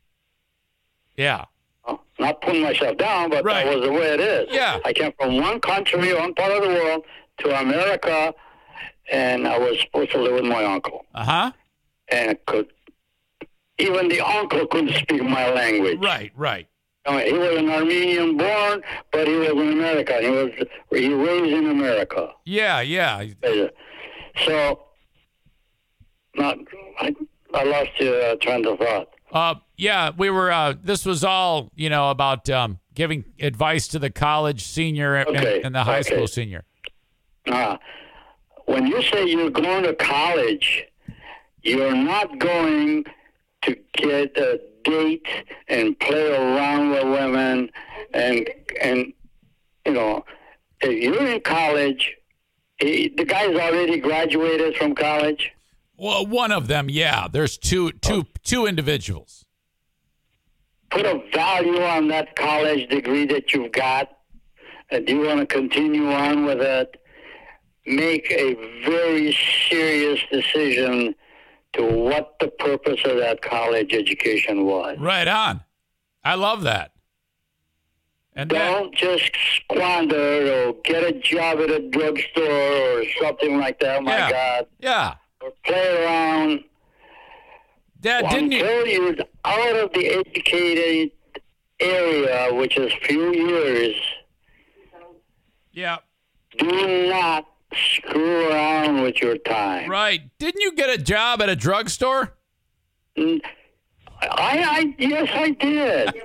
Yeah. Oh, Not putting myself down, but that was the way it is. Yeah. I came from one country, one part of the world, to America, and I was supposed to live with my uncle. Uh huh. And could even the uncle couldn't speak my language. Right, right. I mean, he was an Armenian born, but he was an American. He was he raised in America. Yeah, yeah. So, not I, I lost your uh, train of thought. Uh, yeah, we were. Uh, this was all you know about um, giving advice to the college senior and, Okay, and the high okay. school senior. Uh, when you say you're going to college, you're not going to get a date and play around with women and and you know if you're in college eh, the guy's already graduated from college Well, one of them, yeah. There's two, two, two individuals. put a value on that college degree that you've got and do you want to continue on with it make a very serious decision to what the purpose of that college education was Right on. I love that. And don't just squander or get a job at a drugstore or something like that. Oh my Yeah. God. Yeah. Or play around. Dad, well, didn't you- until you're out of the educated area, which is few years, Yeah. do not screw around with your time. Right. Didn't you get a job at a drugstore? I, I yes, I did.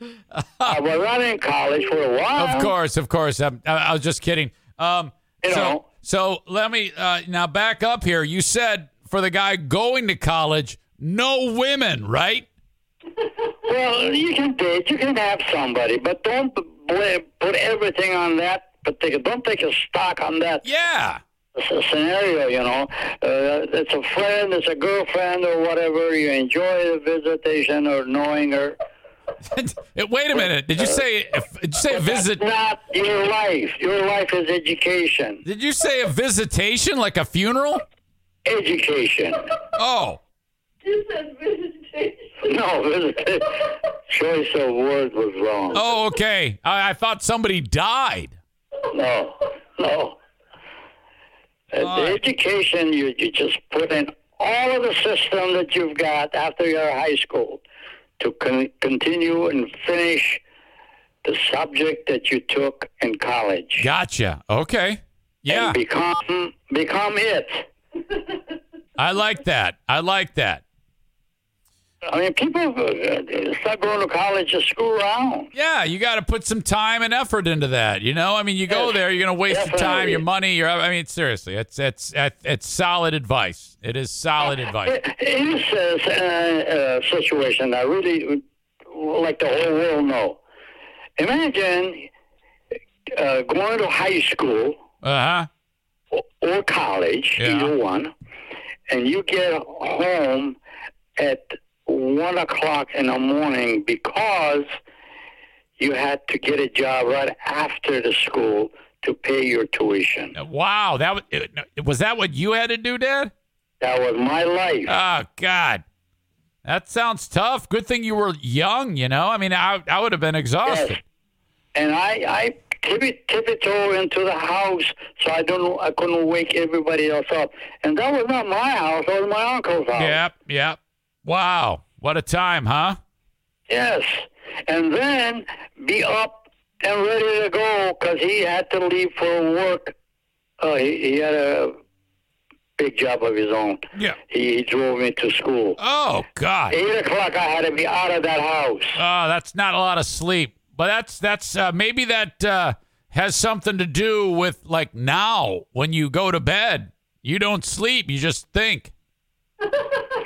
I was in college for a while. Of course, of course. I, I was just kidding. Um, You so, know. so let me uh, now back up here. You said for the guy going to college, no women, right? Well, you can date, you can have somebody, but don't bl- put everything on that particular. Don't take a stock on that. Yeah. s- Scenario, you know, uh, it's a friend, it's a girlfriend or whatever. You enjoy the visitation or knowing her, Wait a minute. Did you say? Did you say visit? Not your life. Your life is education. Did you say a visitation like a funeral? Education. Oh, You said visitation. No, visitation. Choice of word was wrong. oh, okay. I, I thought somebody died. No, no. Uh, the education you, you just put in all of the system that you've got after your high school to con- continue and finish the subject that you took in college. Gotcha. Okay. Yeah, And become become it. I like that. I like that. I mean, people uh, start going to college to screw around. Yeah, you got to put some time and effort into that. You know, I mean, you go Yes, there, you're going to waste your time, your money. Your, I mean, seriously, it's it's it's solid advice. It is solid advice. In this uh, uh, situation, I really would like the whole world know. Imagine uh, going to high school Uh huh. or college, Yeah. either one, and you get home at one o'clock in the morning because you had to get a job right after the school to pay your tuition. Wow, that was was that what you had to do, Dad? That was my life. Oh God, that sounds tough. Good thing you were young. You know, I mean, I I would have been exhausted. Yes. And I, I tippy tiptoe into the house so I don't, I couldn't wake everybody else up. And that was not my house; that was my uncle's house. Yep, yep. Wow, what a time, huh? Yes, and then be up and ready to go because he had to leave for work. Uh, he, he had a big job of his own. Yeah. He, he drove me to school. Oh God. Eight o'clock, I had to be out of that house. Oh, that's not a lot of sleep. But that's that's uh, maybe that uh, has something to do with like now when you go to bed, you don't sleep, you just think.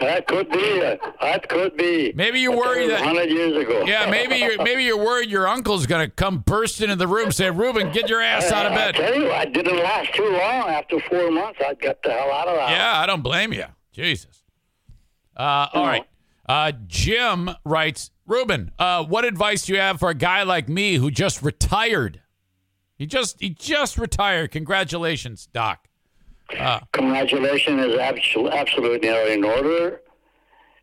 That could be. That could be. Maybe you worry that hundred years ago. Yeah, maybe you're maybe you're worried your uncle's gonna come burst into the room, say, "Ruben, get your ass out of I bed." tell you, I didn't last too long. After four months, I got the hell out of that. Yeah, I don't blame you. Jesus. Uh, all right. Uh, Jim writes, Ruben, uh, what advice do you have for a guy like me who just retired? He just he just retired. Congratulations, Doc. Uh, Congratulations is absolutely, absolutely in order.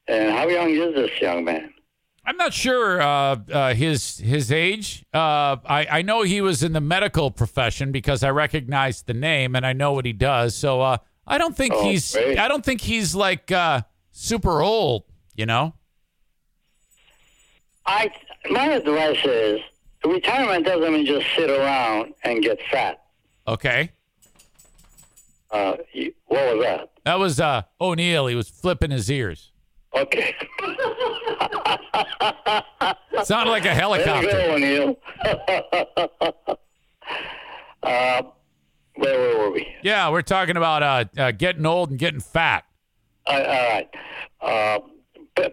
And how young is this young man? I'm not sure uh, uh, his his age. Uh, I I know he was in the medical profession because I recognize the name and I know what he does. So uh, I don't think Oh, he's great. I don't think he's like uh, super old. You know. I my advice is retirement doesn't mean just sit around and get fat. Okay. Uh, what was that? That was uh, O'Neill. He was flipping his ears. Okay. Sounded like a There helicopter. you go, O'Neill. uh, where, where were we? Yeah, we're talking about uh, uh, getting old and getting fat. Uh, all right. Uh,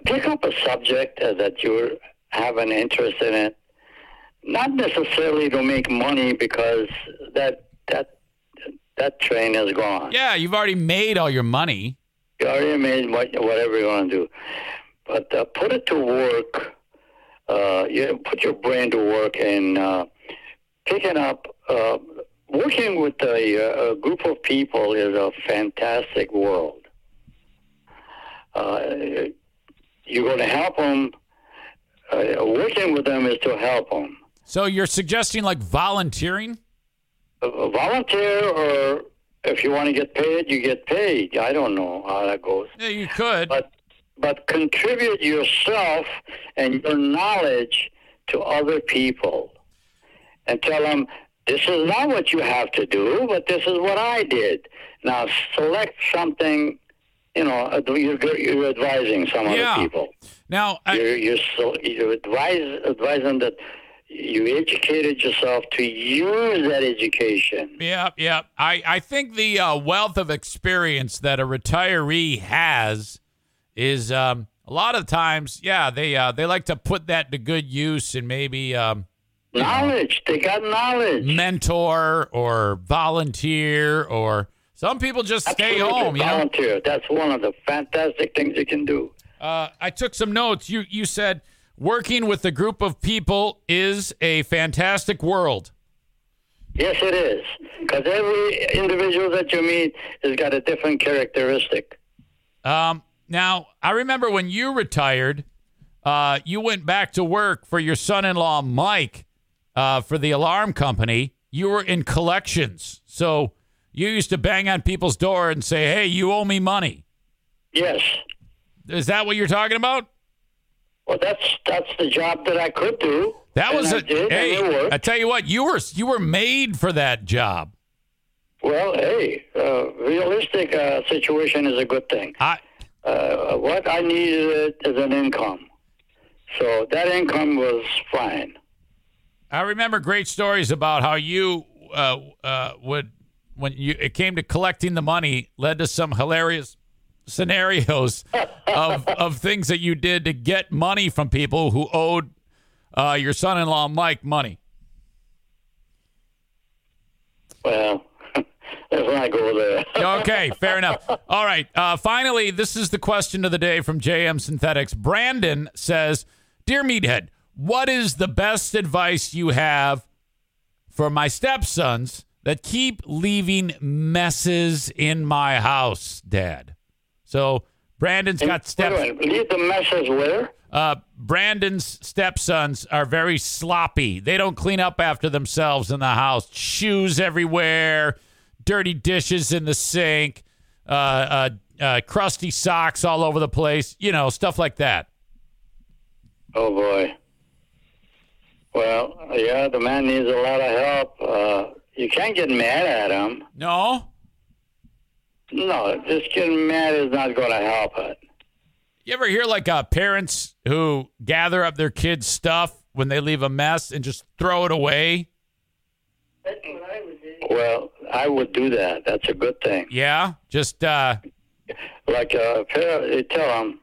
pick up a subject uh, that you have an interest in it. Not necessarily to make money because that that that train is gone. Yeah, you've already made all your money. You already made what, whatever you want to do, but uh, put it to work. Uh, you put your brain to work in uh, picking up. Uh, working with a, a group of people is a fantastic world. Uh, you're going to help them. Uh, working with them is to help them. So you're suggesting like volunteering? Volunteer, or if you want to get paid, you get paid. I don't know how that goes. Yeah, you could. But but contribute yourself and your knowledge to other people, and tell them this is not what you have to do, but this is what I did. Now select something. You know, you're, you're advising some Yeah. other people. Now, I, You're you're, so, you advise advise them that you educated yourself to use that education. Yeah, yeah. I, I think the uh, wealth of experience that a retiree has is um, a lot of times, yeah, they uh, they like to put that to good use and maybe um, Knowledge. They got knowledge. mentor or volunteer or some people just stay Absolutely home. You know, volunteer. That's one of the fantastic things you can do. uh, I took some notes. You you said working with a group of people is a fantastic world. Yes, it is. Because every individual that you meet has got a different characteristic. Um, now, I remember when you retired, uh, you went back to work for your son-in-law Mike uh, for the alarm company. You were in collections, so you used to bang on people's door and say, "Hey, you owe me money." Yes. Is that what you're talking about? Well, that's that's the job that I could do. That was a did, hey. I tell you what, you were you were made for that job. Well, hey, uh, realistic uh, situation is a good thing. I, uh, what I needed is an income, so that income was fine. I remember great stories about how you uh, uh, would, when you it came to collecting the money, led to some hilarious scenarios of of things that you did to get money from people who owed uh, your son-in-law Mike money. Well, let's not go there. okay, fair enough. All right. Uh, finally, this is the question of the day from JM Synthetics. Brandon says, "Dear Meathead, what is the best advice you have for my stepsons that keep leaving messes in my house, Dad?" So Brandon's got steps. Wait leave the messes where? Uh, Brandon's stepsons are very sloppy. They don't clean up after themselves in the house. Shoes everywhere, dirty dishes in the sink, uh, uh, uh, crusty socks all over the place. You know, stuff like that. Oh boy. Well, yeah, the man needs a lot of help. Uh, you can't get mad at him. No. No, just getting mad is not going to help it. You ever hear like uh, parents who gather up their kids' stuff when they leave a mess and just throw it away? Well, I would do that. That's a good thing. Yeah, just uh, Like uh, you tell them.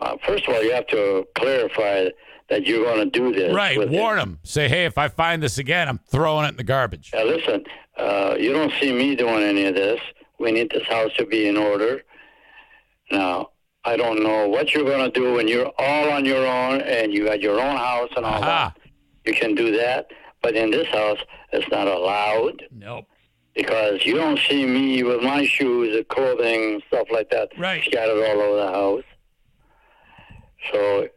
Uh, first of all, you have to clarify that you're going to do this. right. Warn them. Say, hey, if I find this again, I'm throwing it in the garbage. Now, listen, uh, you don't see me doing any of this. We need this house to be in order. Now, I don't know what you're going to do when you're all on your own and you got your own house and all that. You can do that. But in this house, it's not allowed Nope. because you don't see me with my shoes and clothing, stuff like that, Right. scattered all over the house. So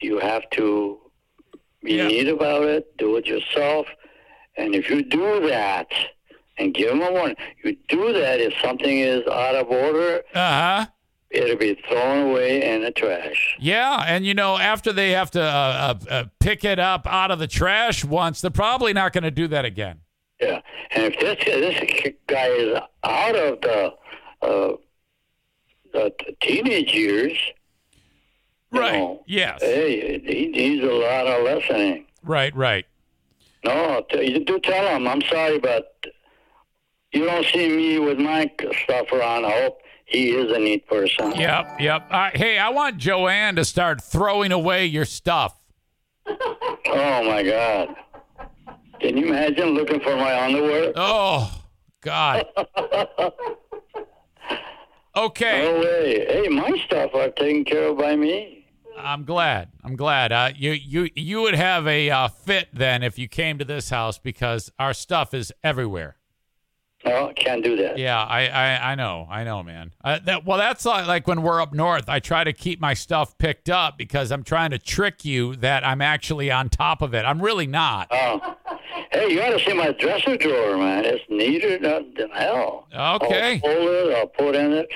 you have to be Yeah. neat about it, do it yourself. And if you do that and give them a warning, you do that if something is out of order, Uh huh. it'll be thrown away in the trash. Yeah, and you know, after they have to uh, uh, uh, pick it up out of the trash once, they're probably not going to do that again. Yeah. And if this this guy is out of the uh, the teenage years, you Right. know, Yes. Hey, he needs a lot of lessening. Right. Right. No, you do tell him. I'm sorry, but you don't see me with my stuff around. I hope he is a neat person. Yep. Yep. Hey, I want Joanne to start throwing away your stuff. Oh my God! Can you imagine looking for my underwear? Oh God. Okay. No way. Hey, my stuff are taken care of by me. I'm glad. I'm glad. Uh, you you you would have a uh, fit then if you came to this house because our stuff is everywhere. No, can't do that. Yeah, I I, I know. I know, man. Uh, that well, that's like, like when we're up north. I try to keep my stuff picked up because I'm trying to trick you that I'm actually on top of it. I'm really not. Oh. Hey, you ought to see my dresser drawer, man. It's neater than hell. Okay. I'll fold it. I'll put in it.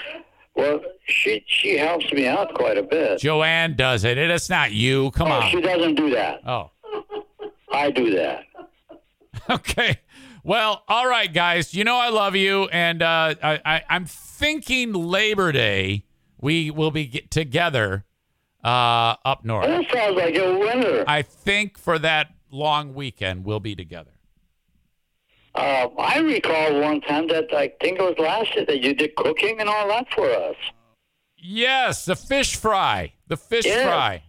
Well, she she helps me out quite a bit. Joanne does it. It- It's not you. Come oh, on. she doesn't do that. Oh. I do that. Okay. Well, all right, guys. You know I love you, and uh, I, I, I'm thinking Labor Day we will be get together uh, up north. That sounds like a winner. I think for that long weekend we'll be together. Uh, I recall one time that I think it was last year that you did cooking and all that for us. Yes, the fish fry. The fish fry.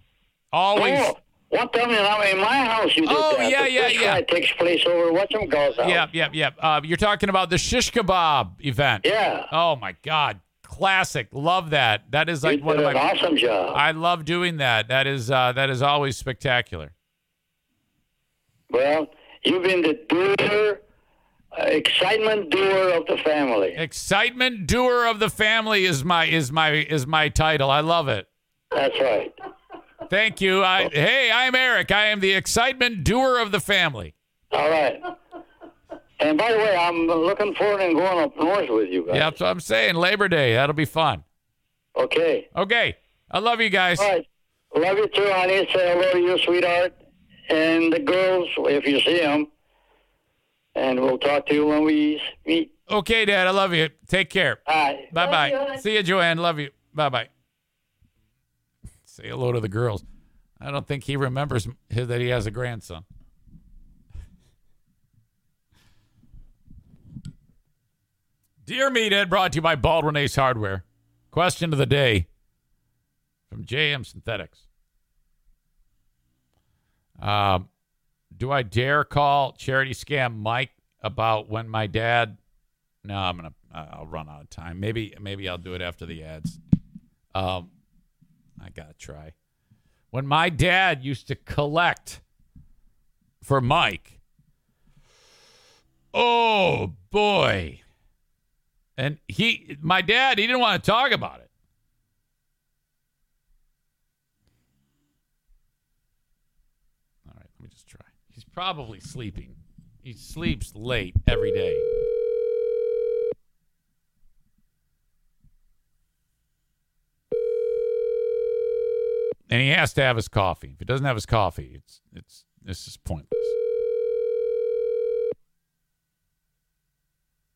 Always. Oh, one time in, in my house you did Oh, that. yeah, the yeah, yeah. fry takes place over whatchamacallit's house. Yep, yep, yep. Uh, you're talking about the shish kebab event. Yeah. Oh my God, classic. Love that. That is like You one of my awesome job. I love doing that. That is uh, that is always spectacular. Well, you've been the doer, uh, excitement doer of the family. Excitement doer of the family is my is my is my title. I love it. That's right. Thank you. I, hey, I'm Eric. I am the excitement doer of the family. All right. And by the way, I'm looking forward to going up north with you guys. Yeah, that's what I'm saying. Labor Day. That'll be fun. Okay. Okay. I love you guys. All right. Love you too, honey. Say hello to you, sweetheart. And the girls, if you see them. And we'll talk to you when we meet. Okay, Dad. I love you. Take care. Bye. Bye bye. See you, Joanne. Love you. Bye bye. Say hello to the girls. I don't think he remembers m- that he has a grandson. Dear Meathead, brought to you by Baldwin Ace Hardware. Question of the day from JM Synthetics. Um, do I dare call charity scam Mike about when my dad? No, I'm gonna. I'll run out of time. Maybe, maybe I'll do it after the ads. Um, I gotta try. When my dad used to collect for Mike. Oh boy. And he, my dad, he didn't want to talk about it. All right, let me just try. He's probably sleeping. He sleeps late every day. And he has to have his coffee. If he doesn't have his coffee, it's it's this is pointless.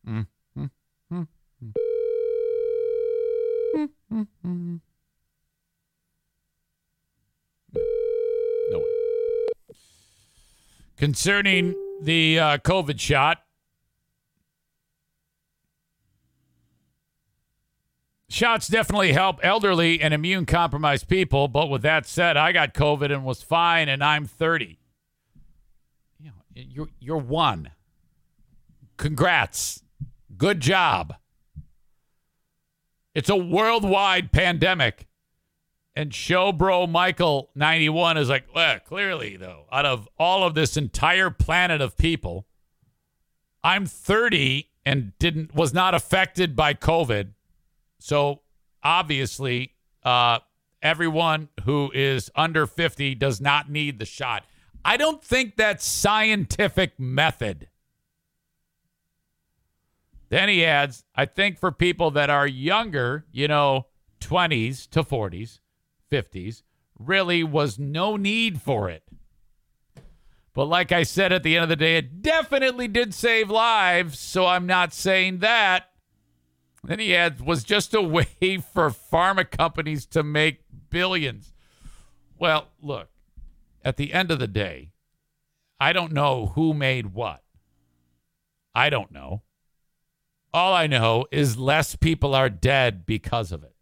Mm, mm, mm, mm. Mm, mm, mm. No way. Concerning the uh, COVID shot, shots definitely help elderly and immune compromised people. But with that said, I got COVID and was fine, and I'm 30. You know, you're you're one. Congrats. Good job. It's a worldwide pandemic. And Showbro Michael 91 is like, well, clearly, though, out of all of this entire planet of people, I'm 30 and didn't was not affected by COVID. So obviously, uh, everyone who is under 50 does not need the shot. I don't think that's scientific method. Then he adds, I think for people that are younger, you know, 20s to 40s, 50s, really was no need for it. But like I said at the end of the day, it definitely did save lives, so I'm not saying that. Then he adds, was just a way for pharma companies to make billions. Well, look, at the end of the day, I don't know who made what. I don't know. All I know is less people are dead because of it.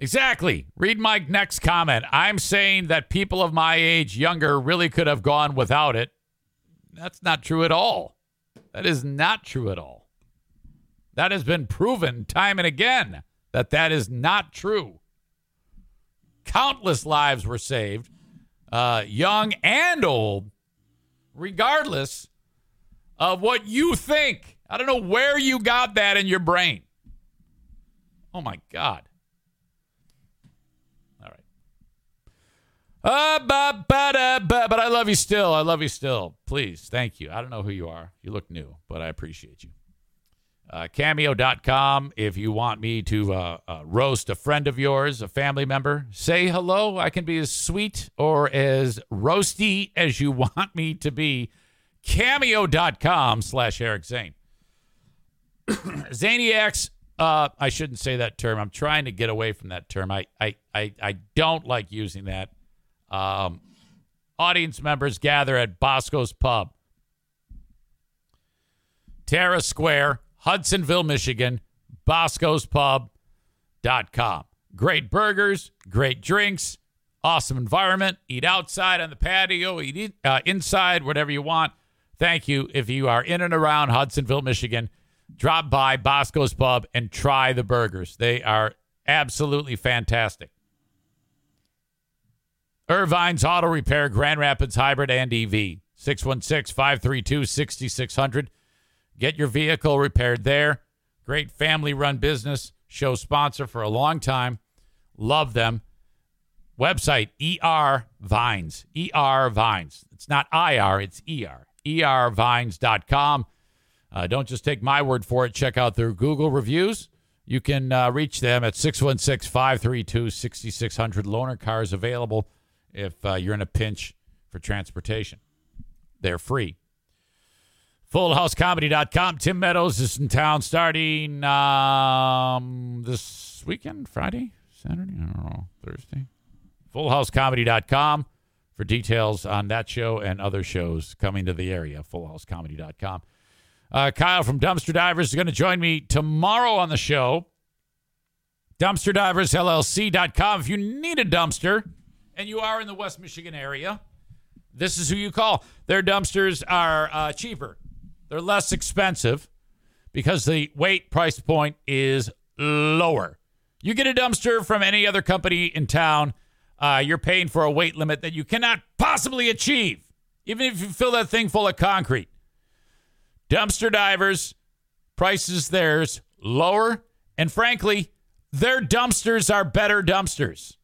Exactly. Read my next comment. I'm saying that people of my age, younger, really could have gone without it. That's not true at all. That is not true at all. That has been proven time and again that that is not true. Countless lives were saved, uh, young and old, regardless of what you think. I don't know where you got that in your brain. Oh my God. All right. Ba, but I love you still. I love you still. Please. Thank you. I don't know who you are. You look new, but I appreciate you. Uh, cameo.com if you want me to uh, uh, roast a friend of yours, a family member. Say hello. I can be as sweet or as roasty as you want me to be. Cameo.com slash Eric Zane. Zaniacs, uh, I shouldn't say that term. I'm trying to get away from that term. I, I, I, I don't like using that. Um, audience members gather at Bosco's Pub. Terra Square, Hudsonville, Michigan, boscospub.com. Great burgers, great drinks, awesome environment. Eat outside on the patio, eat uh, inside, whatever you want. thank you. If you are in and around Hudsonville, Michigan, drop by Bosco's Pub and try the burgers. They are absolutely fantastic. Ervine's Auto Repair, Grand Rapids Hybrid and EV, 616 532 6600. Get your vehicle repaired there. Great family run business, show sponsor for a long time. Love them. Website ER Vines. ER Vines. It's not IR, it's ER. ERVines.com. Uh, don't just take my word for it. Check out their Google reviews. You can uh, reach them at 616 532 6600. Loaner cars available if uh, you're in a pinch for transportation. They're free. FullHouseComedy.com. Tim Meadows is in town starting um, this weekend, Friday, Saturday, I don't know, Thursday. FullHouseComedy.com for details on that show and other shows coming to the area. FullHouseComedy.com. Uh, Kyle from Dumpster Divers is going to join me tomorrow on the show. DumpsterDiversLLC.com. If you need a dumpster and you are in the West Michigan area, this is who you call. Their dumpsters are uh, cheaper, they're less expensive because the weight price point is lower. You get a dumpster from any other company in town, uh, you're paying for a weight limit that you cannot possibly achieve, even if you fill that thing full of concrete. Dumpster divers, prices theirs lower, and frankly, their dumpsters are better dumpsters.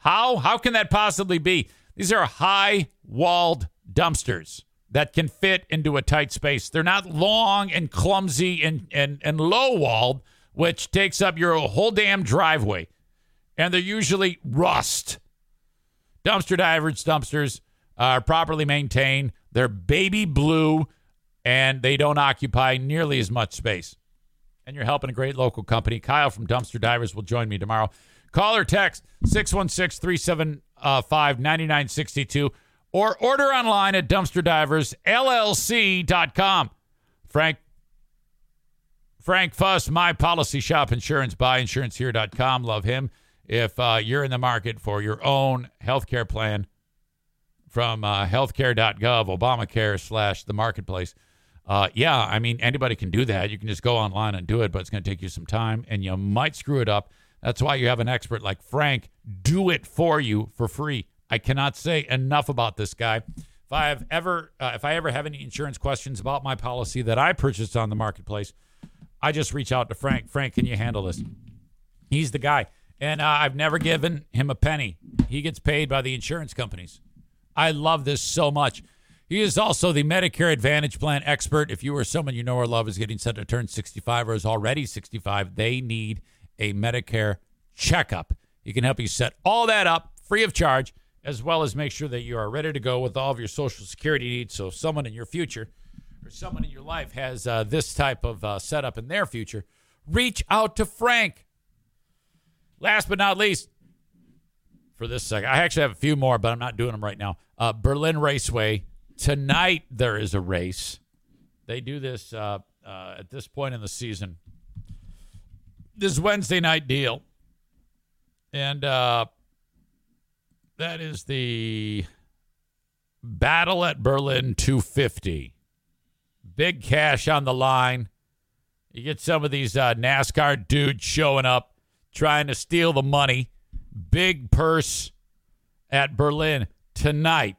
How? How can that possibly be? These are high walled dumpsters that can fit into a tight space. They're not long and clumsy and, and, and low walled, which takes up your whole damn driveway. And they're usually rust. Dumpster divers, dumpsters are properly maintained. They're baby blue and they don't occupy nearly as much space. And you're helping a great local company. Kyle from Dumpster Divers will join me tomorrow. Call or text 616 375 9962 or order online at dumpsterdiversllc.com. Frank Frank Fuss, my policy shop insurance, buyinsurancehere.com. Love him. If uh, you're in the market for your own healthcare plan from uh, healthcare.gov, Obamacare slash the marketplace, uh, yeah, I mean, anybody can do that. You can just go online and do it, but it's going to take you some time and you might screw it up. That's why you have an expert like Frank do it for you for free. I cannot say enough about this guy. If I have ever, uh, if I ever have any insurance questions about my policy that I purchased on the marketplace, I just reach out to Frank. Frank, can you handle this? He's the guy, and uh, I've never given him a penny. He gets paid by the insurance companies. I love this so much. He is also the Medicare Advantage Plan expert. If you or someone you know or love is getting set to turn 65 or is already 65, they need a Medicare checkup. He can help you set all that up free of charge, as well as make sure that you are ready to go with all of your Social Security needs. So, someone in your future or someone in your life has uh, this type of uh, setup in their future, reach out to Frank. Last but not least, for this second, I actually have a few more, but I'm not doing them right now. Uh, Berlin Raceway. Tonight, there is a race. They do this uh, uh, at this point in the season. This Wednesday night deal. And uh, that is the Battle at Berlin 250 big cash on the line. You get some of these uh, NASCAR dudes showing up trying to steal the money. Big purse at Berlin tonight,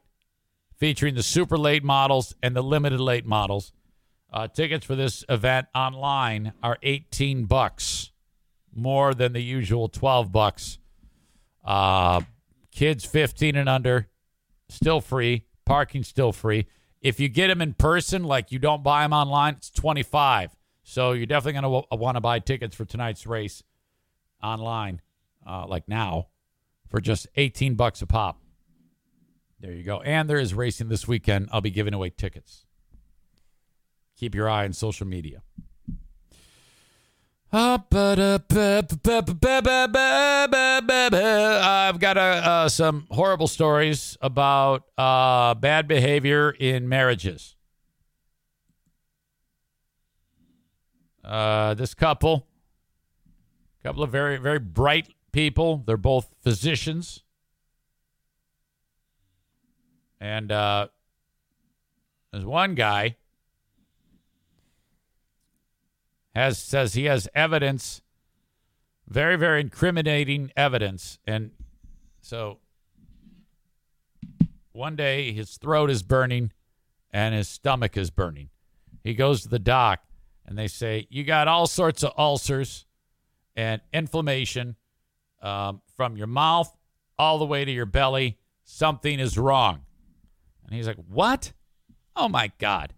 featuring the super late models and the limited late models. Uh, tickets for this event online are 18 bucks, more than the usual 12 bucks. Uh, kids 15 and under, still free. Parking still free. If you get them in person, like you don't buy them online, it's 25. So you're definitely going to w- want to buy tickets for tonight's race online, uh, like now, for just 18 bucks a pop. There you go. And there is racing this weekend. I'll be giving away tickets. Keep your eye on social media. I've got uh, some horrible stories about uh, bad behavior in marriages. Uh, this couple, couple of very, very bright people. They're both physicians. And uh, There's one guy has says he has evidence, very very incriminating evidence, and so one day his throat is burning and his stomach is burning. He goes to the doc and they say you got all sorts of ulcers and inflammation um, from your mouth all the way to your belly. Something is wrong. And he's like, What? Oh my God.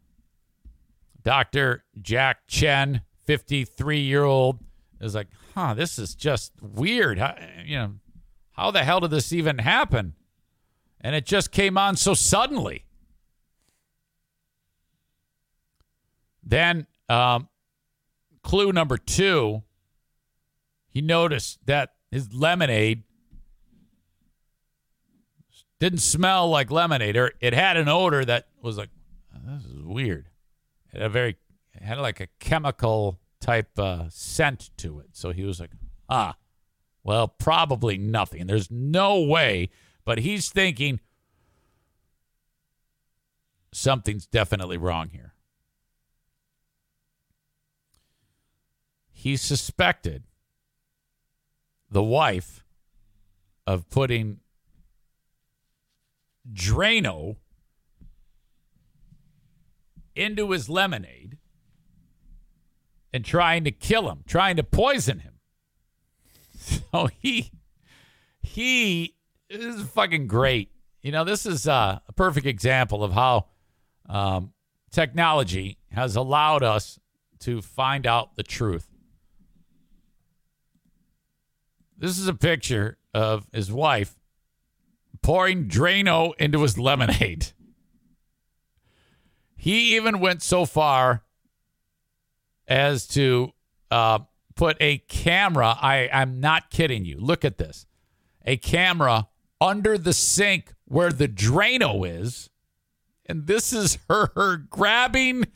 Dr. Jack Chen, 53 year old, is like, Huh, this is just weird. How, you know, how the hell did this even happen? And it just came on so suddenly. Then, um, clue number two, he noticed that his lemonade didn't smell like lemonade, or it had an odor that was like, this is weird. It had a very, had like a chemical type uh, scent to it. So he was like, ah, well, probably nothing. There's no way, but he's thinking something's definitely wrong here. He suspected the wife of putting Drano into his lemonade and trying to kill him, trying to poison him. So he he is fucking great. You know, this is uh, a perfect example of how um, technology has allowed us to find out the truth. This is a picture of his wife pouring Drano into his lemonade. He even went so far as to uh, put a camera. I, I'm not kidding you. Look at this a camera under the sink where the Drano is. And this is her, her grabbing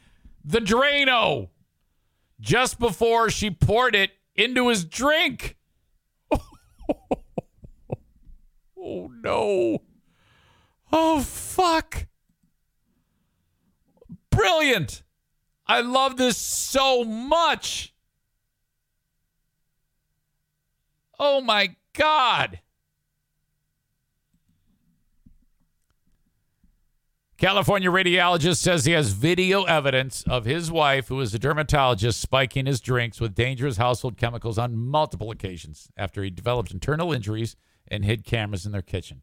the Drano just before she poured it into his drink. oh no. Oh fuck. Brilliant. I love this so much. Oh my God. California radiologist says he has video evidence of his wife, who is a dermatologist, spiking his drinks with dangerous household chemicals on multiple occasions after he developed internal injuries and hid cameras in their kitchen.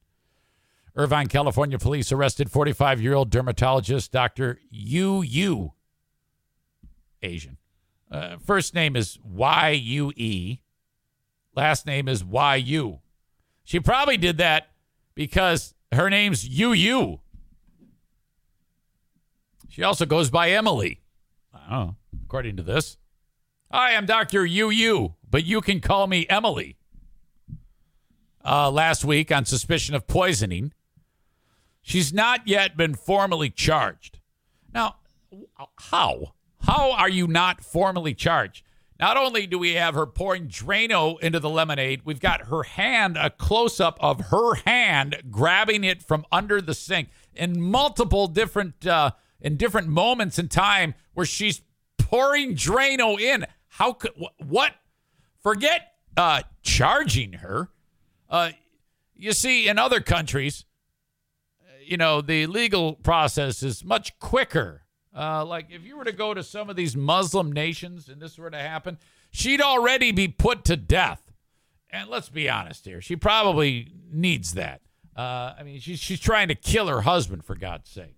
Irvine, California police arrested 45 year old dermatologist Dr. Yu Yu, Asian. Uh, first name is Y U E, last name is Y U. She probably did that because her name's Yu Yu. She also goes by Emily. Oh, according to this. Hi, I'm Dr. Yu Yu, but you can call me Emily. Uh, last week on suspicion of poisoning. She's not yet been formally charged. Now, how? How are you not formally charged? Not only do we have her pouring Drano into the lemonade, we've got her hand, a close up of her hand grabbing it from under the sink in multiple different, uh, in different moments in time where she's pouring Drano in. How could, what? Forget uh, charging her. Uh, you see, in other countries, you know, the legal process is much quicker. Uh, like if you were to go to some of these Muslim nations and this were to happen, she'd already be put to death. And let's be honest here, she probably needs that. Uh, I mean, she's she's trying to kill her husband for God's sake.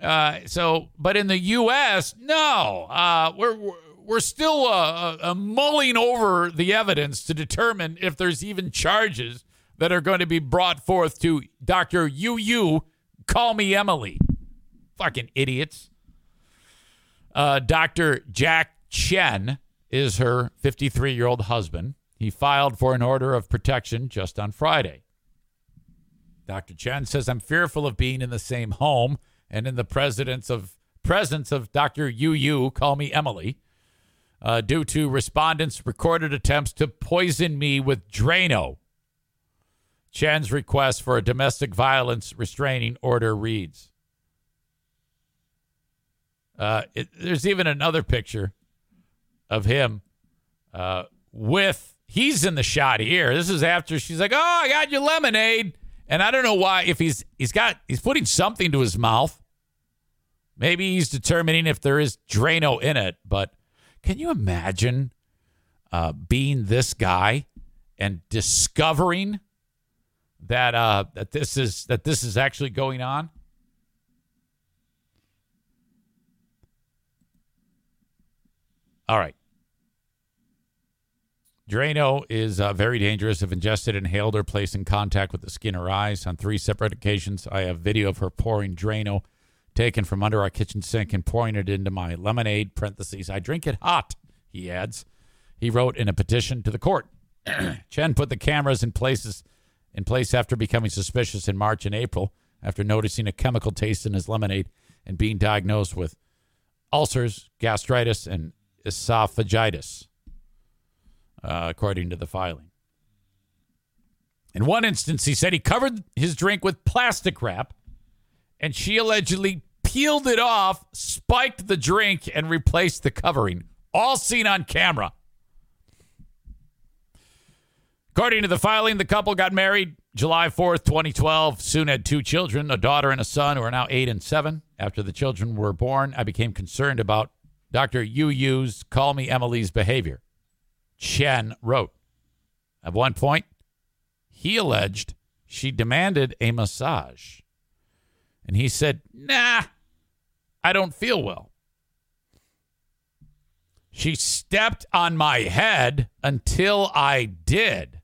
Uh, so, but in the U.S., no, uh, we're, we're still uh, uh, mulling over the evidence to determine if there's even charges that are going to be brought forth to Dr. Yu Yu. Call me Emily. Fucking idiots. Uh, Dr. Jack Chen is her 53 year old husband. He filed for an order of protection just on Friday. Dr. Chen says, I'm fearful of being in the same home and in the presence of presence of Dr. Yu Yu, call me Emily, uh, due to respondents' recorded attempts to poison me with Drano. Chen's request for a domestic violence restraining order reads Uh, it, there's even another picture of him uh, with. He's in the shot here. This is after she's like, "Oh, I got your lemonade," and I don't know why. If he's he's got he's putting something to his mouth. Maybe he's determining if there is Drano in it. But can you imagine uh, being this guy and discovering that uh, that this is that this is actually going on? All right. Drano is uh, very dangerous if ingested, inhaled, or placed in contact with the skin or eyes. On three separate occasions, I have video of her pouring Drano taken from under our kitchen sink and pouring it into my lemonade. Parentheses. I drink it hot. He adds. He wrote in a petition to the court. Chen put the cameras in places in place after becoming suspicious in March and April after noticing a chemical taste in his lemonade and being diagnosed with ulcers, gastritis, and esophagitis, uh, according to the filing. In one instance, he said he covered his drink with plastic wrap, and she allegedly peeled it off, spiked the drink, and replaced the covering. All seen on camera. According to the filing, the couple got married July 4th, 2012. Soon had two children, a daughter and a son, who are now eight and seven. After the children were born, I became concerned about Dr. Yu Yu's Call Me Emily's behavior. Chen wrote. At one point, he alleged she demanded a massage. And he said, Nah, I don't feel well. She stepped on my head until I did.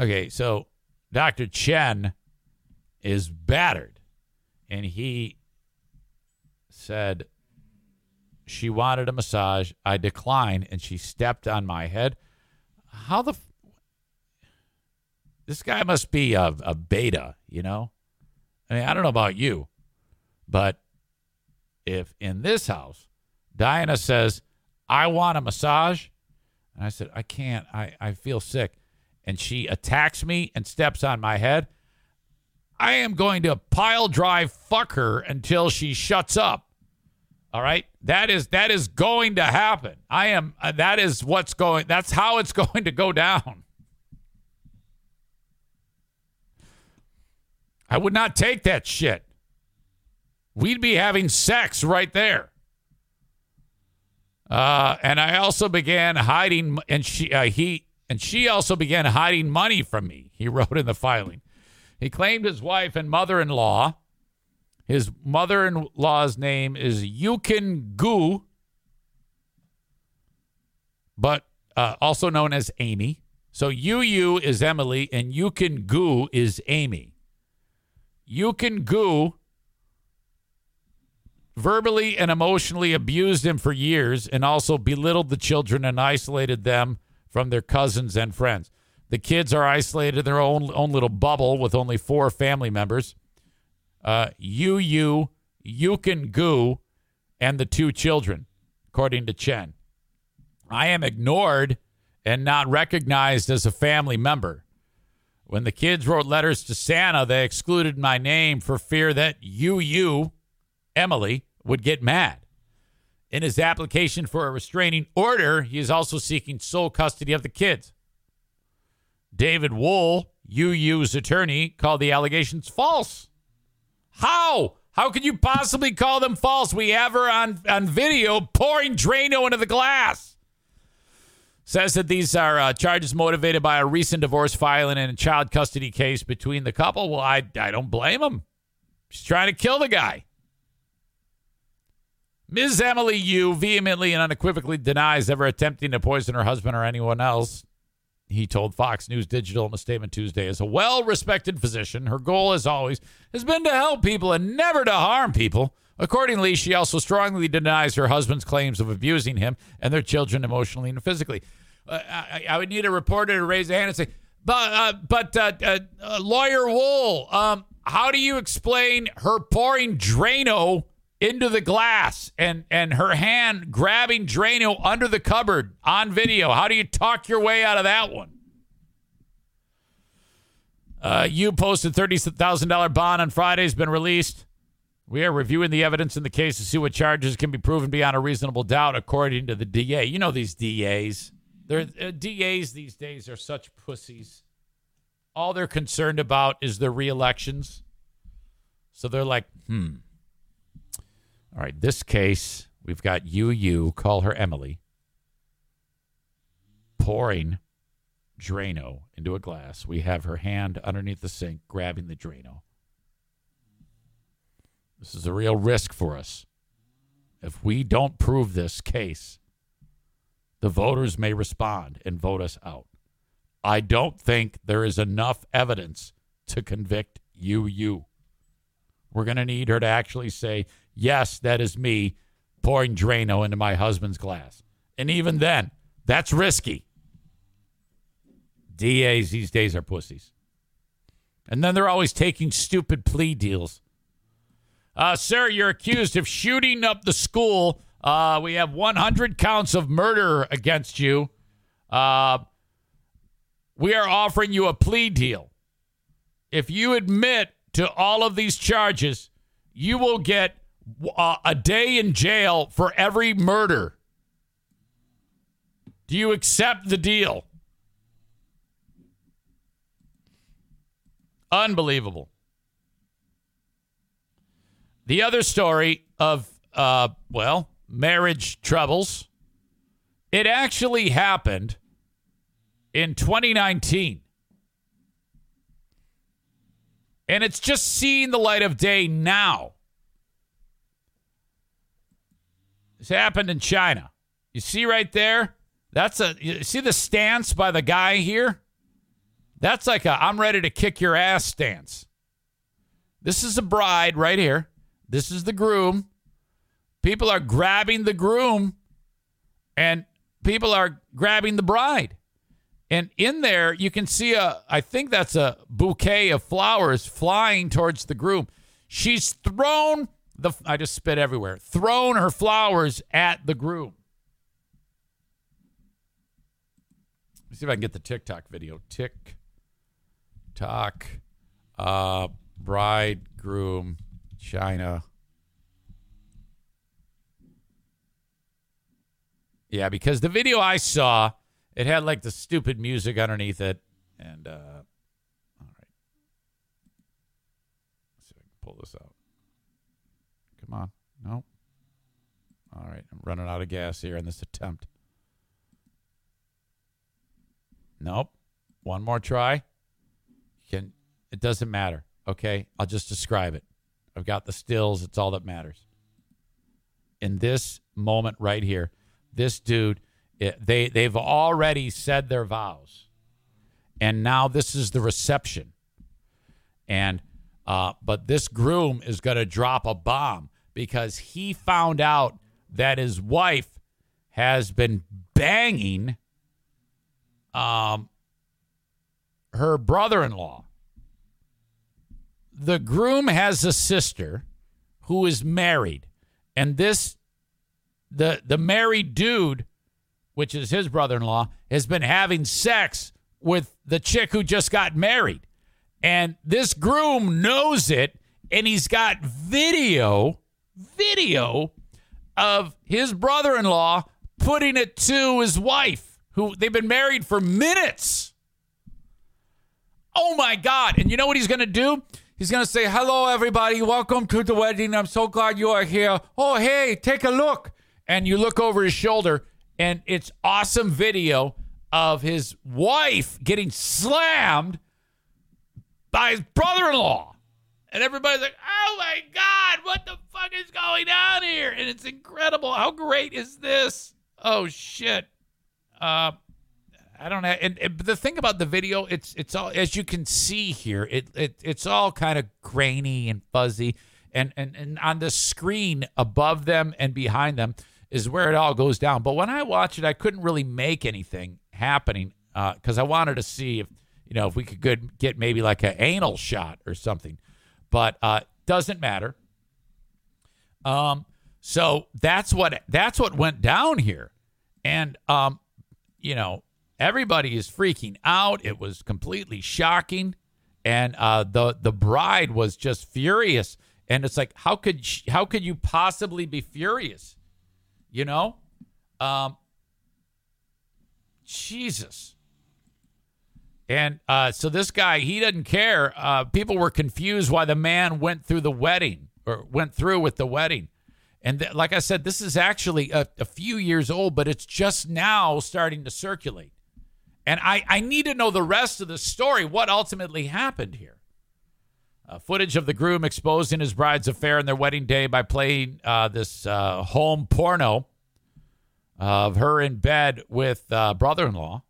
Okay, so Dr. Chen is battered. And he said she wanted a massage. I declined, and she stepped on my head. How the. F- this guy must be a, a beta, you know? I mean, I don't know about you, but if in this house, Diana says, I want a massage, and I said, I can't, I, I feel sick, and she attacks me and steps on my head, I am going to pile drive fuck her until she shuts up. All right? That is that is going to happen. I am uh, that is what's going that's how it's going to go down. I would not take that shit. We'd be having sex right there. Uh, and I also began hiding, and she, uh, he, and she also began hiding money from me. He wrote in the filing. He claimed his wife and mother-in-law. His mother-in-law's name is Yukin Gu, but uh, also known as Amy. So Yu Yu is Emily, and Yukin Gu is Amy. Yukin Gu verbally and emotionally abused him for years and also belittled the children and isolated them from their cousins and friends. The kids are isolated in their own, own little bubble with only four family members uh, Yu Yu, Yukin Gu, and the two children, according to Chen. I am ignored and not recognized as a family member. When the kids wrote letters to Santa, they excluded my name for fear that Yu Yu, Emily, would get mad. In his application for a restraining order, he is also seeking sole custody of the kids. David Wohl, Yu Yu's attorney, called the allegations false. How? How could you possibly call them false? We have her on, on video pouring Drano into the glass. Says that these are uh, charges motivated by a recent divorce filing and a child custody case between the couple. Well, I, I don't blame him. She's trying to kill the guy. Ms. Emily Yu vehemently and unequivocally denies ever attempting to poison her husband or anyone else. He told Fox News Digital in a statement Tuesday. As a well respected physician, her goal, as always, has been to help people and never to harm people. Accordingly, she also strongly denies her husband's claims of abusing him and their children emotionally and physically. Uh, I, I, would need a reporter to raise a hand and say, but, uh, but uh, uh, uh lawyer Wohl, um, how do you explain her pouring Drano into the glass and and her hand grabbing Drano under the cupboard on video. How do you talk your way out of that one? Uh, you posted thirty thousand dollar bond on Friday has been released. We are reviewing the evidence in the case to see what charges can be proven beyond a reasonable doubt, according to the DA. You know these DAs. They're, uh, DAs these days are such pussies. All they're concerned about is their reelections. So they're like, hmm. All right, this case, we've got Yu Yu, call her Emily, pouring Drano into a glass. We have her hand underneath the sink grabbing the Drano. This is a real risk for us. If we don't prove this case, the voters may respond and vote us out. I don't think there is enough evidence to convict you. We're going to need her to actually say, yes, that is me pouring Drano into my husband's glass. And even then, that's risky. DAs these days are pussies. And then they're always taking stupid plea deals. Uh, sir, you're accused of shooting up the school. Uh, we have 100 counts of murder against you. Uh, we are offering you a plea deal. If you admit to all of these charges, you will get uh, a day in jail for every murder. Do you accept the deal? Unbelievable. The other story of, uh, well, marriage troubles, it actually happened in 2019. And it's just seeing the light of day now. This happened in China. You see right there? That's a you see the stance by the guy here? That's like a I'm ready to kick your ass stance. This is a bride right here. This is the groom. People are grabbing the groom and people are grabbing the bride. And in there, you can see a, I think that's a bouquet of flowers flying towards the groom. She's thrown the, I just spit everywhere, thrown her flowers at the groom. Let's see if I can get the TikTok video. Tick tock, uh, bridegroom, China. Yeah, because the video I saw, it had like the stupid music underneath it. And, uh, all right. Let's see if I can pull this out. Come on. Nope. All right. I'm running out of gas here in this attempt. Nope. One more try. Can it doesn't matter. Okay? I'll just describe it. I've got the stills. It's all that matters. In this moment right here, this dude, it, they they've already said their vows, and now this is the reception. And uh, but this groom is going to drop a bomb because he found out that his wife has been banging um, her brother-in-law. The groom has a sister who is married, and this the the married dude, which is his brother-in-law, has been having sex with the chick who just got married. And this groom knows it, and he's got video, video of his brother-in-law putting it to his wife, who they've been married for minutes. Oh my God. And you know what he's going to do? He's going to say, Hello, everybody. Welcome to the wedding. I'm so glad you are here. Oh, hey, take a look. And you look over his shoulder, and it's awesome video of his wife getting slammed by his brother in law. And everybody's like, oh my God, what the fuck is going on here? And it's incredible. How great is this? Oh shit. Uh, I don't know. And, and the thing about the video, it's it's all as you can see here, it, it it's all kind of grainy and fuzzy. And, and and on the screen above them and behind them is where it all goes down. But when I watched it, I couldn't really make anything happening because uh, I wanted to see if you know if we could good, get maybe like an anal shot or something. But uh, doesn't matter. Um, so that's what that's what went down here, and um, you know everybody is freaking out. It was completely shocking, and uh, the the bride was just furious. And it's like, how could sh- how could you possibly be furious? You know, um, Jesus. And uh, so this guy, he doesn't care. Uh, people were confused why the man went through the wedding or went through with the wedding. And th- like I said, this is actually a, a few years old, but it's just now starting to circulate. And I, I need to know the rest of the story, what ultimately happened here. Uh, footage of the groom exposing his bride's affair on their wedding day by playing uh, this uh, home porno of her in bed with uh, brother-in-law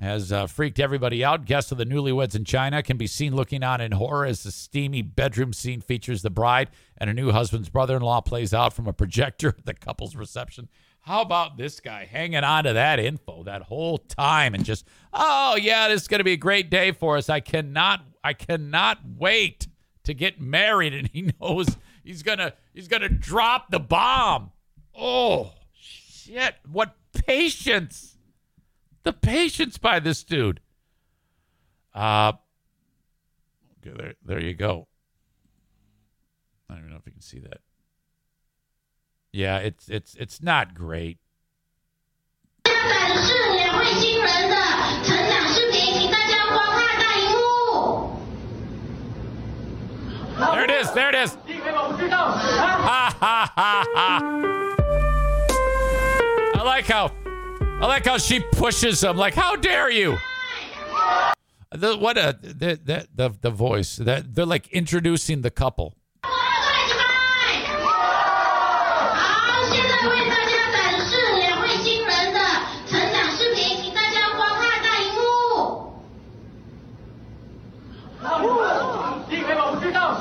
has uh, freaked everybody out. Guests of the newlyweds in China can be seen looking on in horror as the steamy bedroom scene features the bride and her new husband's brother-in-law plays out from a projector at the couple's reception. How about this guy hanging on to that info that whole time and just, oh yeah, this is going to be a great day for us. I cannot, I cannot wait to get married, and he knows he's gonna, he's gonna drop the bomb. Oh shit! What patience! the patience by this dude. Uh, okay, there, there you go. I don't even know if you can see that. Yeah, it's it's it's not great. There it is. There it is. Ha ha ha ha. I like how I like how she pushes him. Like, how dare you? The, what a the, the, the, the voice that they're like introducing the couple.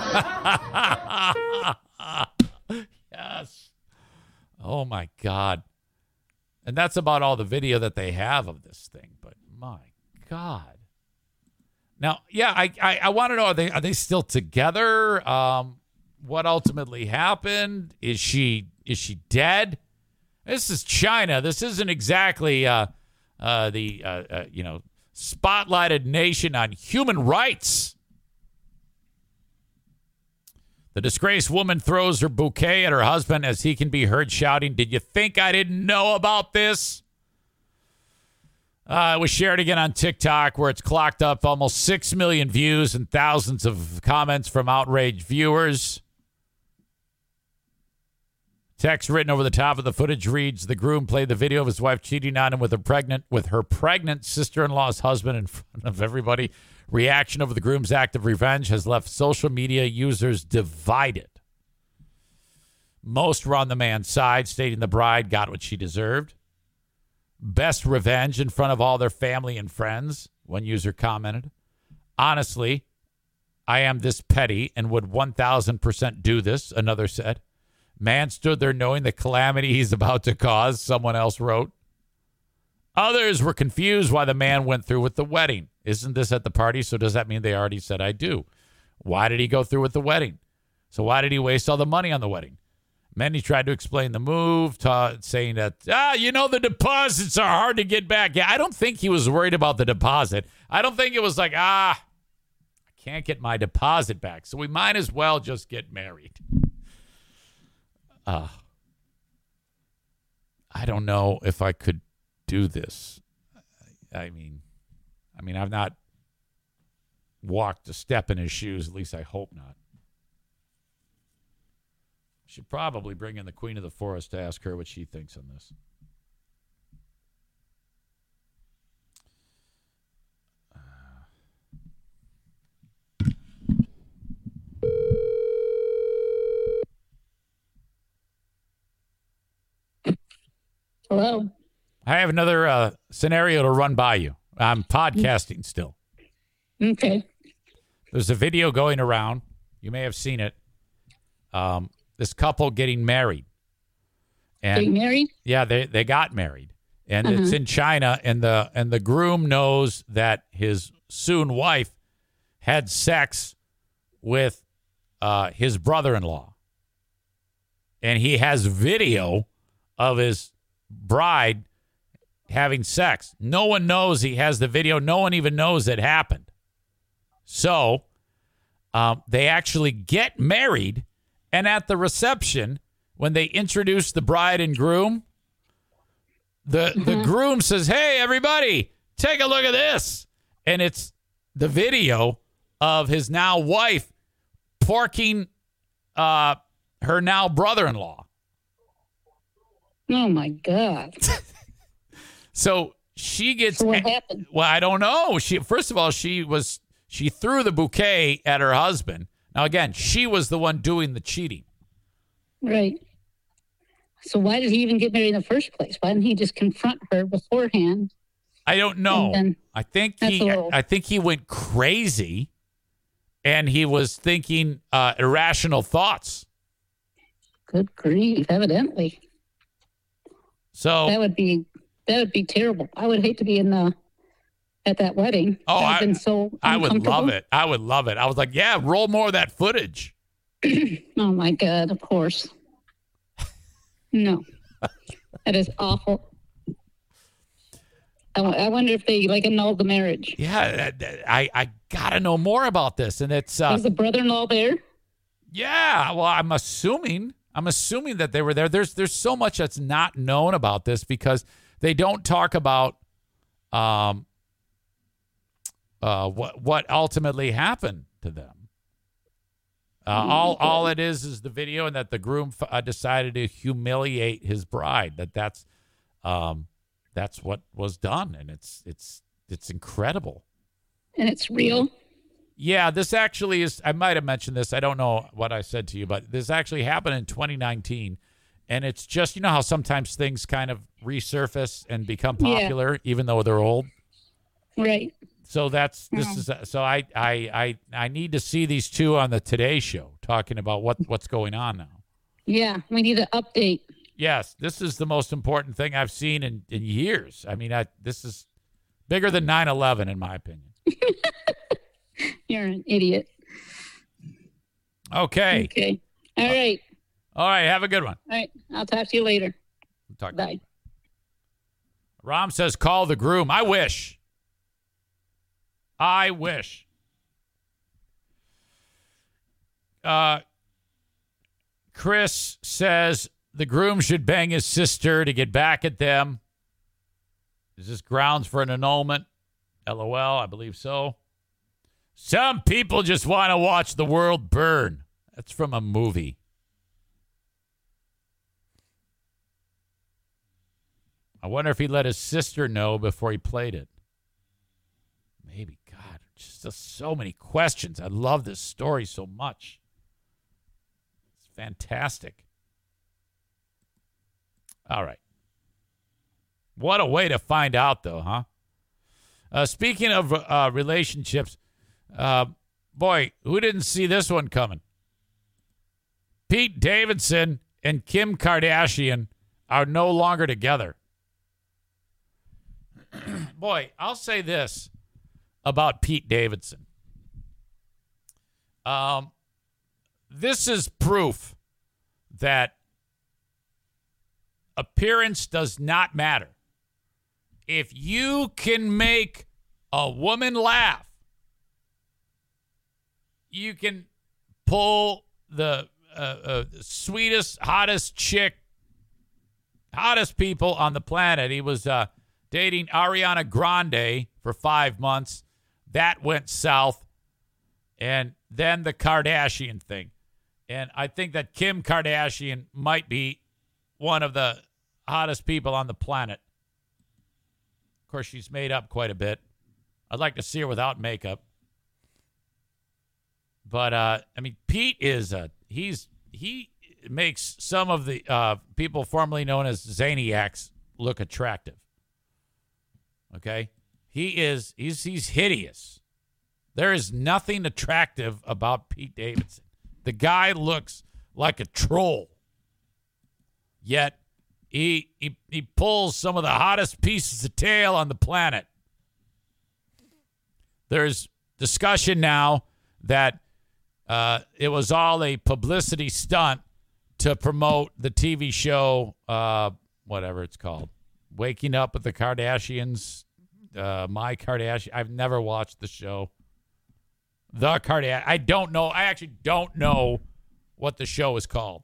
yes. Oh my God. And that's about all the video that they have of this thing. But my God. Now, yeah, I I, I want to know are they are they still together? Um, what ultimately happened? Is she is she dead? This is China. This isn't exactly uh, uh, the uh, uh, you know spotlighted nation on human rights. The disgraced woman throws her bouquet at her husband as he can be heard shouting, Did you think I didn't know about this? Uh, it was shared again on TikTok, where it's clocked up almost 6 million views and thousands of comments from outraged viewers. Text written over the top of the footage reads: The groom played the video of his wife cheating on him with a pregnant with her pregnant sister-in-law's husband in front of everybody. Reaction over the groom's act of revenge has left social media users divided. Most were on the man's side, stating the bride got what she deserved. Best revenge in front of all their family and friends, one user commented. Honestly, I am this petty and would 1000% do this, another said. Man stood there knowing the calamity he's about to cause, someone else wrote. Others were confused why the man went through with the wedding. Isn't this at the party? So does that mean they already said I do? Why did he go through with the wedding? So why did he waste all the money on the wedding? Many tried to explain the move, ta- saying that, ah, you know, the deposits are hard to get back. Yeah, I don't think he was worried about the deposit. I don't think it was like, ah, I can't get my deposit back. So we might as well just get married. Uh, I don't know if I could do this. I mean, I mean, I've not walked a step in his shoes. At least I hope not. Should probably bring in the Queen of the Forest to ask her what she thinks on this. Hello. I have another uh, scenario to run by you. I'm podcasting still. Okay. There's a video going around. You may have seen it. Um, this couple getting married. And Getting married? Yeah, they they got married, and it's Uh-huh. in China. And the and the groom knows that his soon wife had sex with uh, his brother-in-law, and he has video of his bride having sex. No one knows he has the video. No one even knows it happened. So Um, they actually get married, and at the reception, when they introduce the bride and groom, the the groom says, "Hey, everybody, take a look at this," and it's the video of his now wife porking uh, her now brother-in-law. Oh my God. So she gets. So what happened? Well, I don't know. She first of all, she was she threw the bouquet at her husband. Now again, she was the one doing the cheating. Right. So why did he even get married in the first place? Why didn't he just confront her beforehand? I don't know. Then- I think he little- I think he went crazy and he was thinking uh, irrational thoughts. Good grief, evidently. So That would be that would be terrible. I would hate to be in the at that wedding. Oh, I've been so I would love it. I would love it. I was like, yeah, roll more of that footage. Oh my God, of course. No. that is awful. I, wonder if they like annulled the marriage. Yeah, I I got to know more about this and it's uh Was the brother-in-law there? Yeah, well, I'm assuming I'm assuming that they were there. There's there's so much that's not known about this because they don't talk about um uh what what ultimately happened to them. Uh, all all it is is the video, and that the groom f- uh, decided to humiliate his bride. That that's um that's what was done, and it's it's it's incredible. And it's real. Yeah, this actually is. I might have mentioned this. I don't know what I said to you, but this actually happened in 2019. And it's just, you know, how sometimes things kind of resurface and become Yeah. popular, even though they're old. Right. So that's this Mhm. is so I I I I need to see these two on the Today Show talking about what what's going on now. Yeah, we need an update. Yes, this is the most important thing I've seen in in years. I mean, I, this is bigger than 9/11 in my opinion. You're an idiot. Okay. Okay. All right. All right. Have a good one. All right. I'll talk to you later. Talk Bye. Rom says, call the groom. I wish. I wish. Uh, Chris says the groom should bang his sister to get back at them. Is this grounds for an annulment? LOL, I believe so. Some people just want to watch the world burn. That's from a movie. I wonder if he let his sister know before he played it. Maybe. God, just so many questions. I love this story so much. It's fantastic. All right. What a way to find out, though, huh? Uh, speaking of uh, relationships, uh, boy, who didn't see this one coming? Pete Davidson and Kim Kardashian are no longer together. Boy, I'll say this about Pete Davidson. Um, this is proof that appearance does not matter. If you can make a woman laugh, you can pull the uh, uh, sweetest, hottest chick, hottest people on the planet. He was uh, dating Ariana Grande for five months. That went south. And then the Kardashian thing. And I think that Kim Kardashian might be one of the hottest people on the planet. Of course, she's made up quite a bit. I'd like to see her without makeup. But uh, I mean, Pete is a he's he makes some of the uh, people formerly known as Zaniacs look attractive. Okay, he is he's he's hideous. There is nothing attractive about Pete Davidson. The guy looks like a troll. Yet he he he pulls some of the hottest pieces of tail on the planet. There's discussion now that uh, it was all a publicity stunt to promote the TV show, uh, whatever it's called, Waking Up with the Kardashians, uh, My Kardashian. I've never watched the show. The Kardashian. I don't know. I actually don't know what the show is called.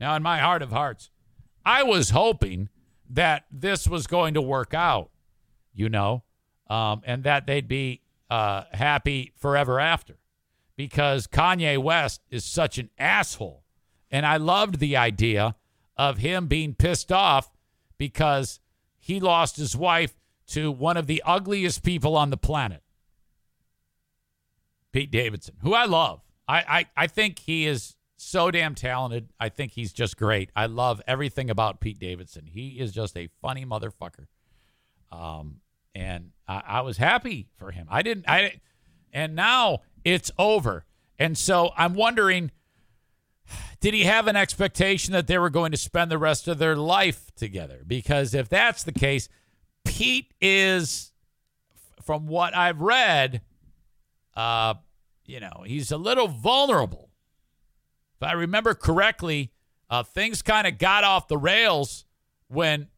Now, in my heart of hearts, I was hoping that this was going to work out, you know, um, and that they'd be uh, happy forever after because Kanye West is such an asshole. And I loved the idea of him being pissed off because he lost his wife to one of the ugliest people on the planet, Pete Davidson, who I love. I, I, I think he is so damn talented. I think he's just great. I love everything about Pete Davidson. He is just a funny motherfucker. Um, and I, I was happy for him. I didn't. I, and now it's over. And so I'm wondering did he have an expectation that they were going to spend the rest of their life together? Because if that's the case, Pete is, from what I've read, uh, you know, he's a little vulnerable. If I remember correctly, uh, things kind of got off the rails when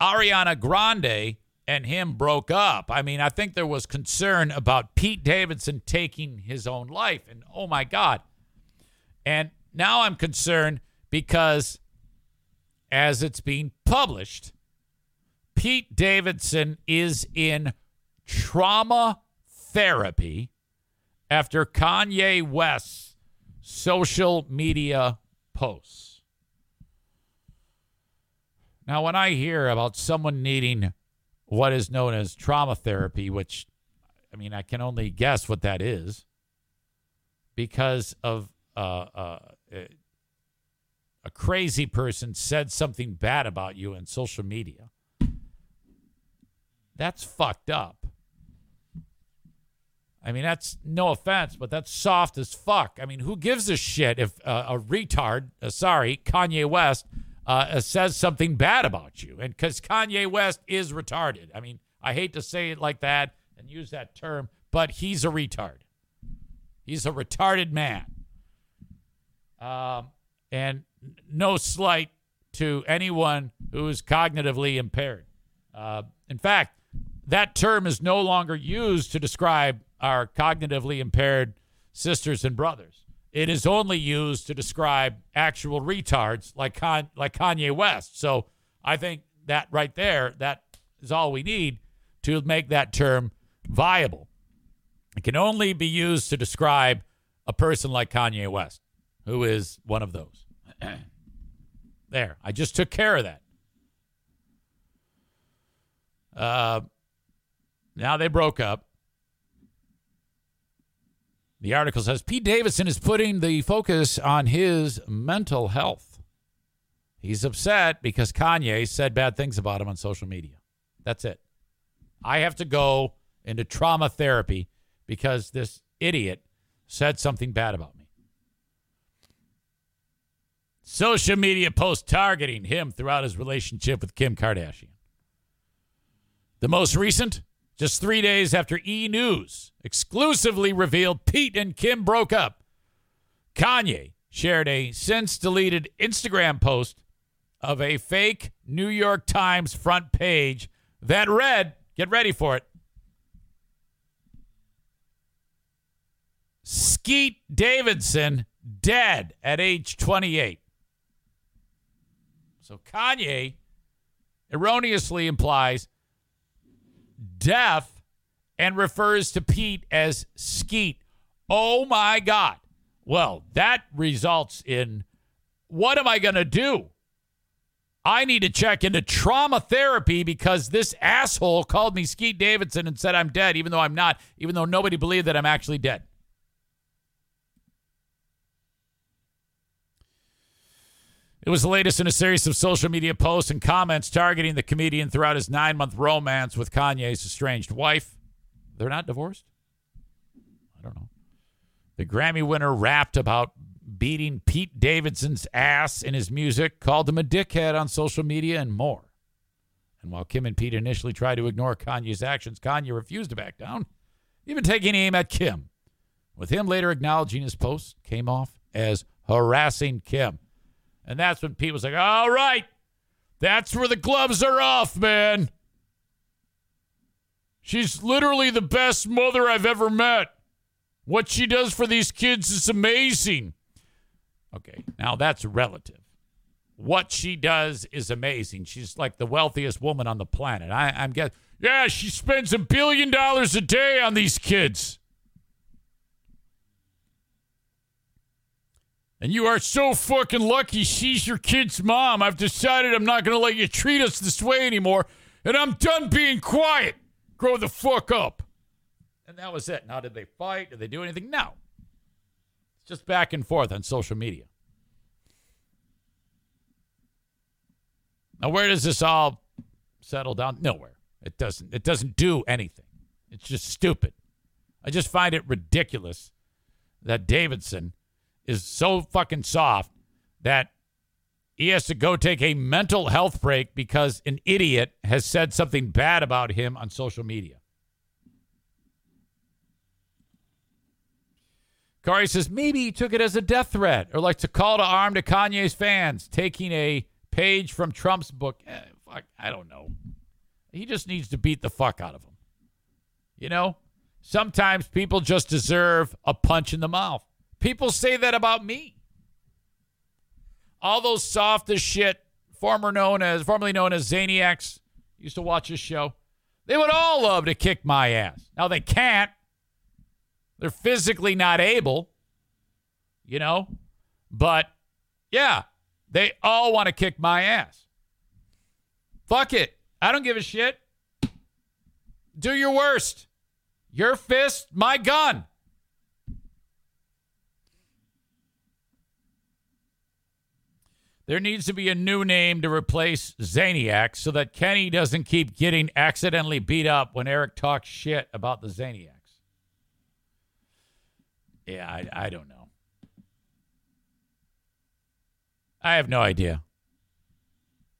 Ariana Grande and him broke up. I mean, I think there was concern about Pete Davidson taking his own life. And oh my God. And now I'm concerned because as it's being published, Pete Davidson is in trauma therapy after Kanye West's social media posts. Now, when I hear about someone needing what is known as trauma therapy, which I mean, I can only guess what that is because of uh, uh, a crazy person said something bad about you in social media. That's fucked up. I mean, that's no offense, but that's soft as fuck. I mean, who gives a shit if uh, a retard, uh, sorry, Kanye West, uh, says something bad about you? And because Kanye West is retarded. I mean, I hate to say it like that and use that term, but he's a retard. He's a retarded man. Um, and no slight to anyone who is cognitively impaired. Uh, in fact, that term is no longer used to describe our cognitively impaired sisters and brothers. It is only used to describe actual retards like Con- like Kanye West. So I think that right there, that is all we need to make that term viable. It can only be used to describe a person like Kanye West, who is one of those. there, I just took care of that. Uh, now they broke up. The article says Pete Davidson is putting the focus on his mental health. He's upset because Kanye said bad things about him on social media. That's it. I have to go into trauma therapy because this idiot said something bad about me. Social media post targeting him throughout his relationship with Kim Kardashian. The most recent, just three days after E! News exclusively revealed Pete and Kim broke up, Kanye shared a since deleted Instagram post of a fake New York Times front page that read, get ready for it. Skeet Davidson dead at age 28. So Kanye erroneously implies death and refers to Pete as Skeet. Oh my God. Well, that results in what am I going to do? I need to check into trauma therapy because this asshole called me Skeet Davidson and said I'm dead, even though I'm not, even though nobody believed that I'm actually dead. It was the latest in a series of social media posts and comments targeting the comedian throughout his nine month romance with Kanye's estranged wife. They're not divorced? I don't know. The Grammy winner rapped about beating Pete Davidson's ass in his music, called him a dickhead on social media, and more. And while Kim and Pete initially tried to ignore Kanye's actions, Kanye refused to back down, even taking aim at Kim. With him later acknowledging his post came off as harassing Kim. And that's when Pete was like, all right, that's where the gloves are off, man. She's literally the best mother I've ever met. What she does for these kids is amazing. Okay, now that's relative. What she does is amazing. She's like the wealthiest woman on the planet. I, I'm guess. Yeah, she spends a billion dollars a day on these kids. And you are so fucking lucky she's your kid's mom. I've decided I'm not going to let you treat us this way anymore. And I'm done being quiet. Grow the fuck up. And that was it. Now, did they fight? Did they do anything? No. It's just back and forth on social media. Now, where does this all settle down? Nowhere. It doesn't. It doesn't do anything. It's just stupid. I just find it ridiculous that Davidson is so fucking soft that he has to go take a mental health break because an idiot has said something bad about him on social media. Corey says maybe he took it as a death threat or like to call to arm to Kanye's fans, taking a page from Trump's book. Eh, fuck, I don't know. He just needs to beat the fuck out of him. You know, sometimes people just deserve a punch in the mouth. People say that about me. All those soft as shit, former known as formerly known as Zaniacs, used to watch this show. They would all love to kick my ass. Now they can't. They're physically not able, you know? But yeah, they all want to kick my ass. Fuck it. I don't give a shit. Do your worst. Your fist, my gun. There needs to be a new name to replace Zaniac so that Kenny doesn't keep getting accidentally beat up when Eric talks shit about the Zaniacs. Yeah, I, I don't know. I have no idea.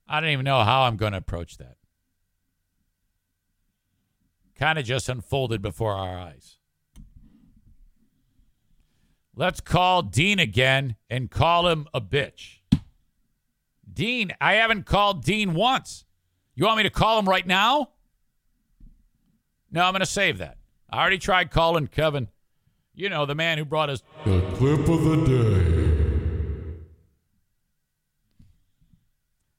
I don't even know how I'm going to approach that. Kind of just unfolded before our eyes. Let's call Dean again and call him a bitch. Dean, I haven't called Dean once. You want me to call him right now? No, I'm going to save that. I already tried calling Kevin, you know, the man who brought us the clip of the day.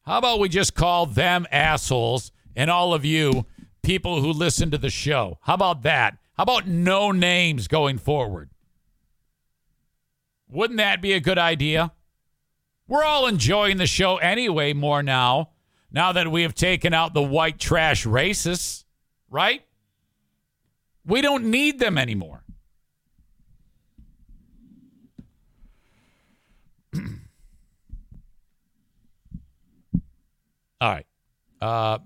How about we just call them assholes and all of you people who listen to the show? How about that? How about no names going forward? Wouldn't that be a good idea? We're all enjoying the show anyway more now, now that we have taken out the white trash racists, right? We don't need them anymore. all right. Uh,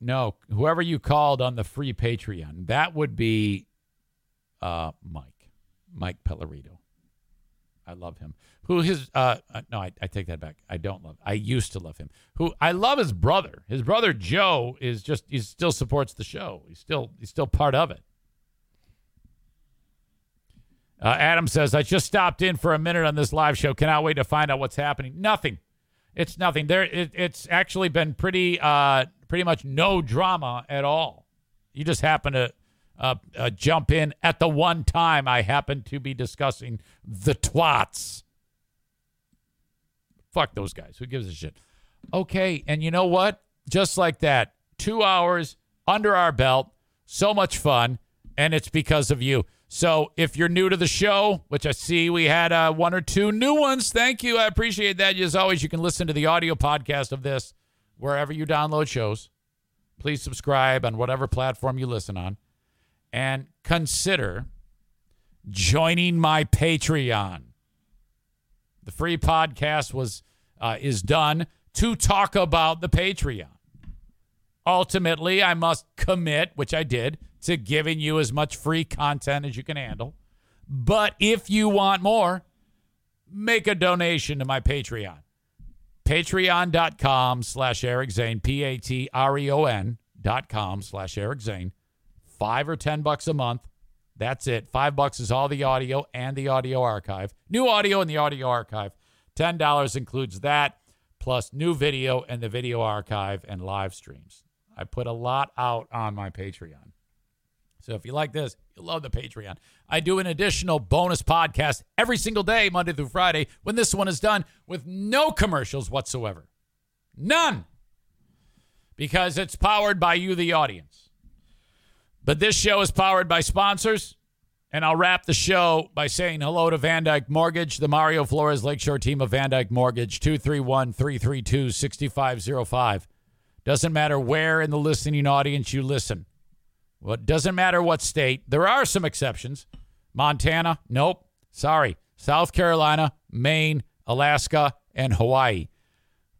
no, whoever you called on the free Patreon, that would be uh, Mike, Mike Pellerito. I love him. Who his uh, uh no, I, I take that back. I don't love. I used to love him. Who I love his brother. His brother Joe is just he still supports the show. He's still he's still part of it. Uh, Adam says I just stopped in for a minute on this live show. Cannot wait to find out what's happening. Nothing. It's nothing. There. It, it's actually been pretty uh pretty much no drama at all. You just happen to uh, uh, jump in at the one time I happen to be discussing the twats. Fuck those guys. Who gives a shit? Okay, and you know what? Just like that, two hours under our belt, so much fun, and it's because of you. So if you're new to the show, which I see we had uh, one or two new ones, thank you. I appreciate that. As always, you can listen to the audio podcast of this wherever you download shows. Please subscribe on whatever platform you listen on and consider joining my Patreon. The free podcast was uh, is done to talk about the Patreon. Ultimately, I must commit, which I did, to giving you as much free content as you can handle. But if you want more, make a donation to my Patreon. Patreon.com slash Eric Zane, P A T R E O N dot com slash Eric Zane five or ten bucks a month. That's it. Five bucks is all the audio and the audio archive. New audio and the audio archive. Ten dollars includes that, plus new video and the video archive and live streams. I put a lot out on my Patreon. So if you like this, you'll love the Patreon. I do an additional bonus podcast every single day, Monday through Friday, when this one is done with no commercials whatsoever. None. Because it's powered by you, the audience. But this show is powered by sponsors. And I'll wrap the show by saying hello to VanDyk Mortgage, the Mario Flores Lakeshore team of VanDyk Mortgage, 231 332 6505. Doesn't matter where in the listening audience you listen. Well, doesn't matter what state. There are some exceptions. Montana, nope. Sorry. South Carolina, Maine, Alaska, and Hawaii.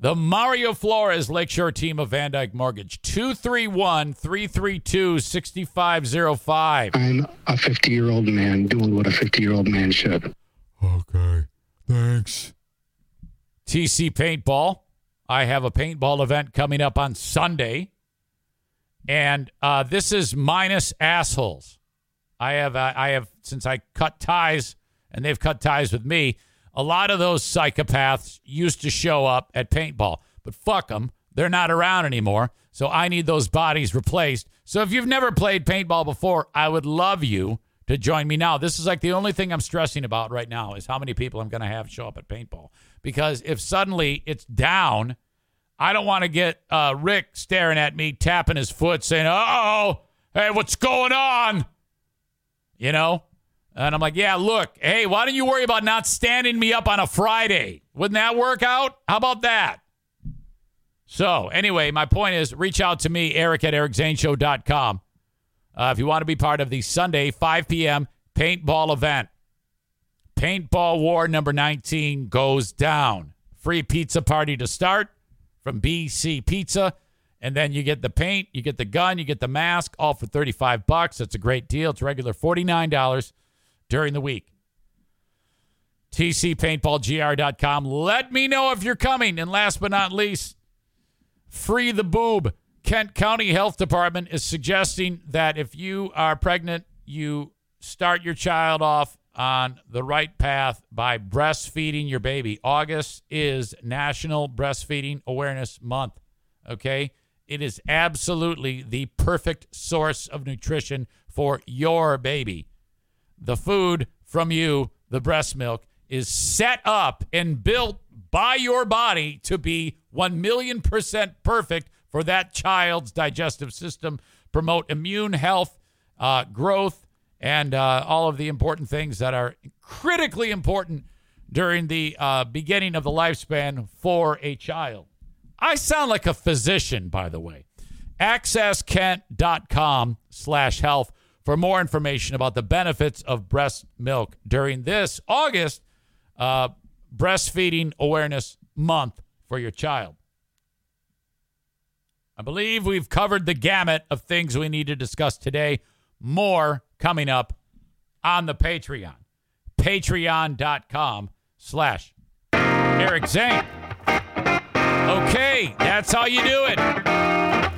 The Mario Flores Lakeshore team of VanDyk Mortgage, 231 332 6505. I'm a 50 year old man doing what a 50 year old man should. Okay. Thanks. TC Paintball. I have a paintball event coming up on Sunday. And uh, this is minus assholes. I have, uh, I have, since I cut ties and they've cut ties with me, a lot of those psychopaths used to show up at paintball, but fuck them. They're not around anymore. So I need those bodies replaced. So if you've never played paintball before, I would love you to join me now. This is like the only thing I'm stressing about right now is how many people I'm going to have show up at paintball. Because if suddenly it's down, I don't want to get uh, Rick staring at me, tapping his foot, saying, oh, hey, what's going on? You know? And I'm like, yeah, look, hey, why don't you worry about not standing me up on a Friday? Wouldn't that work out? How about that? So, anyway, my point is reach out to me, Eric at ericzaneshow.com. Uh, if you want to be part of the Sunday 5 p.m. paintball event. Paintball War number 19 goes down. Free pizza party to start from BC Pizza. And then you get the paint, you get the gun, you get the mask, all for 35 bucks. That's a great deal. It's regular $49 during the week. TCPaintballGR.com. Let me know if you're coming. And last but not least, free the boob. Kent County Health Department is suggesting that if you are pregnant, you start your child off on the right path by breastfeeding your baby. August is National Breastfeeding Awareness Month. Okay? It is absolutely the perfect source of nutrition for your baby. The food from you, the breast milk, is set up and built by your body to be 1 million percent perfect for that child's digestive system, promote immune health, uh, growth, and uh, all of the important things that are critically important during the uh, beginning of the lifespan for a child. I sound like a physician, by the way. AccessKent.com slash health for more information about the benefits of breast milk during this August uh, breastfeeding awareness month for your child. I believe we've covered the gamut of things we need to discuss today. More coming up on the Patreon. Patreon.com slash Eric Zane. Okay, that's how you do it.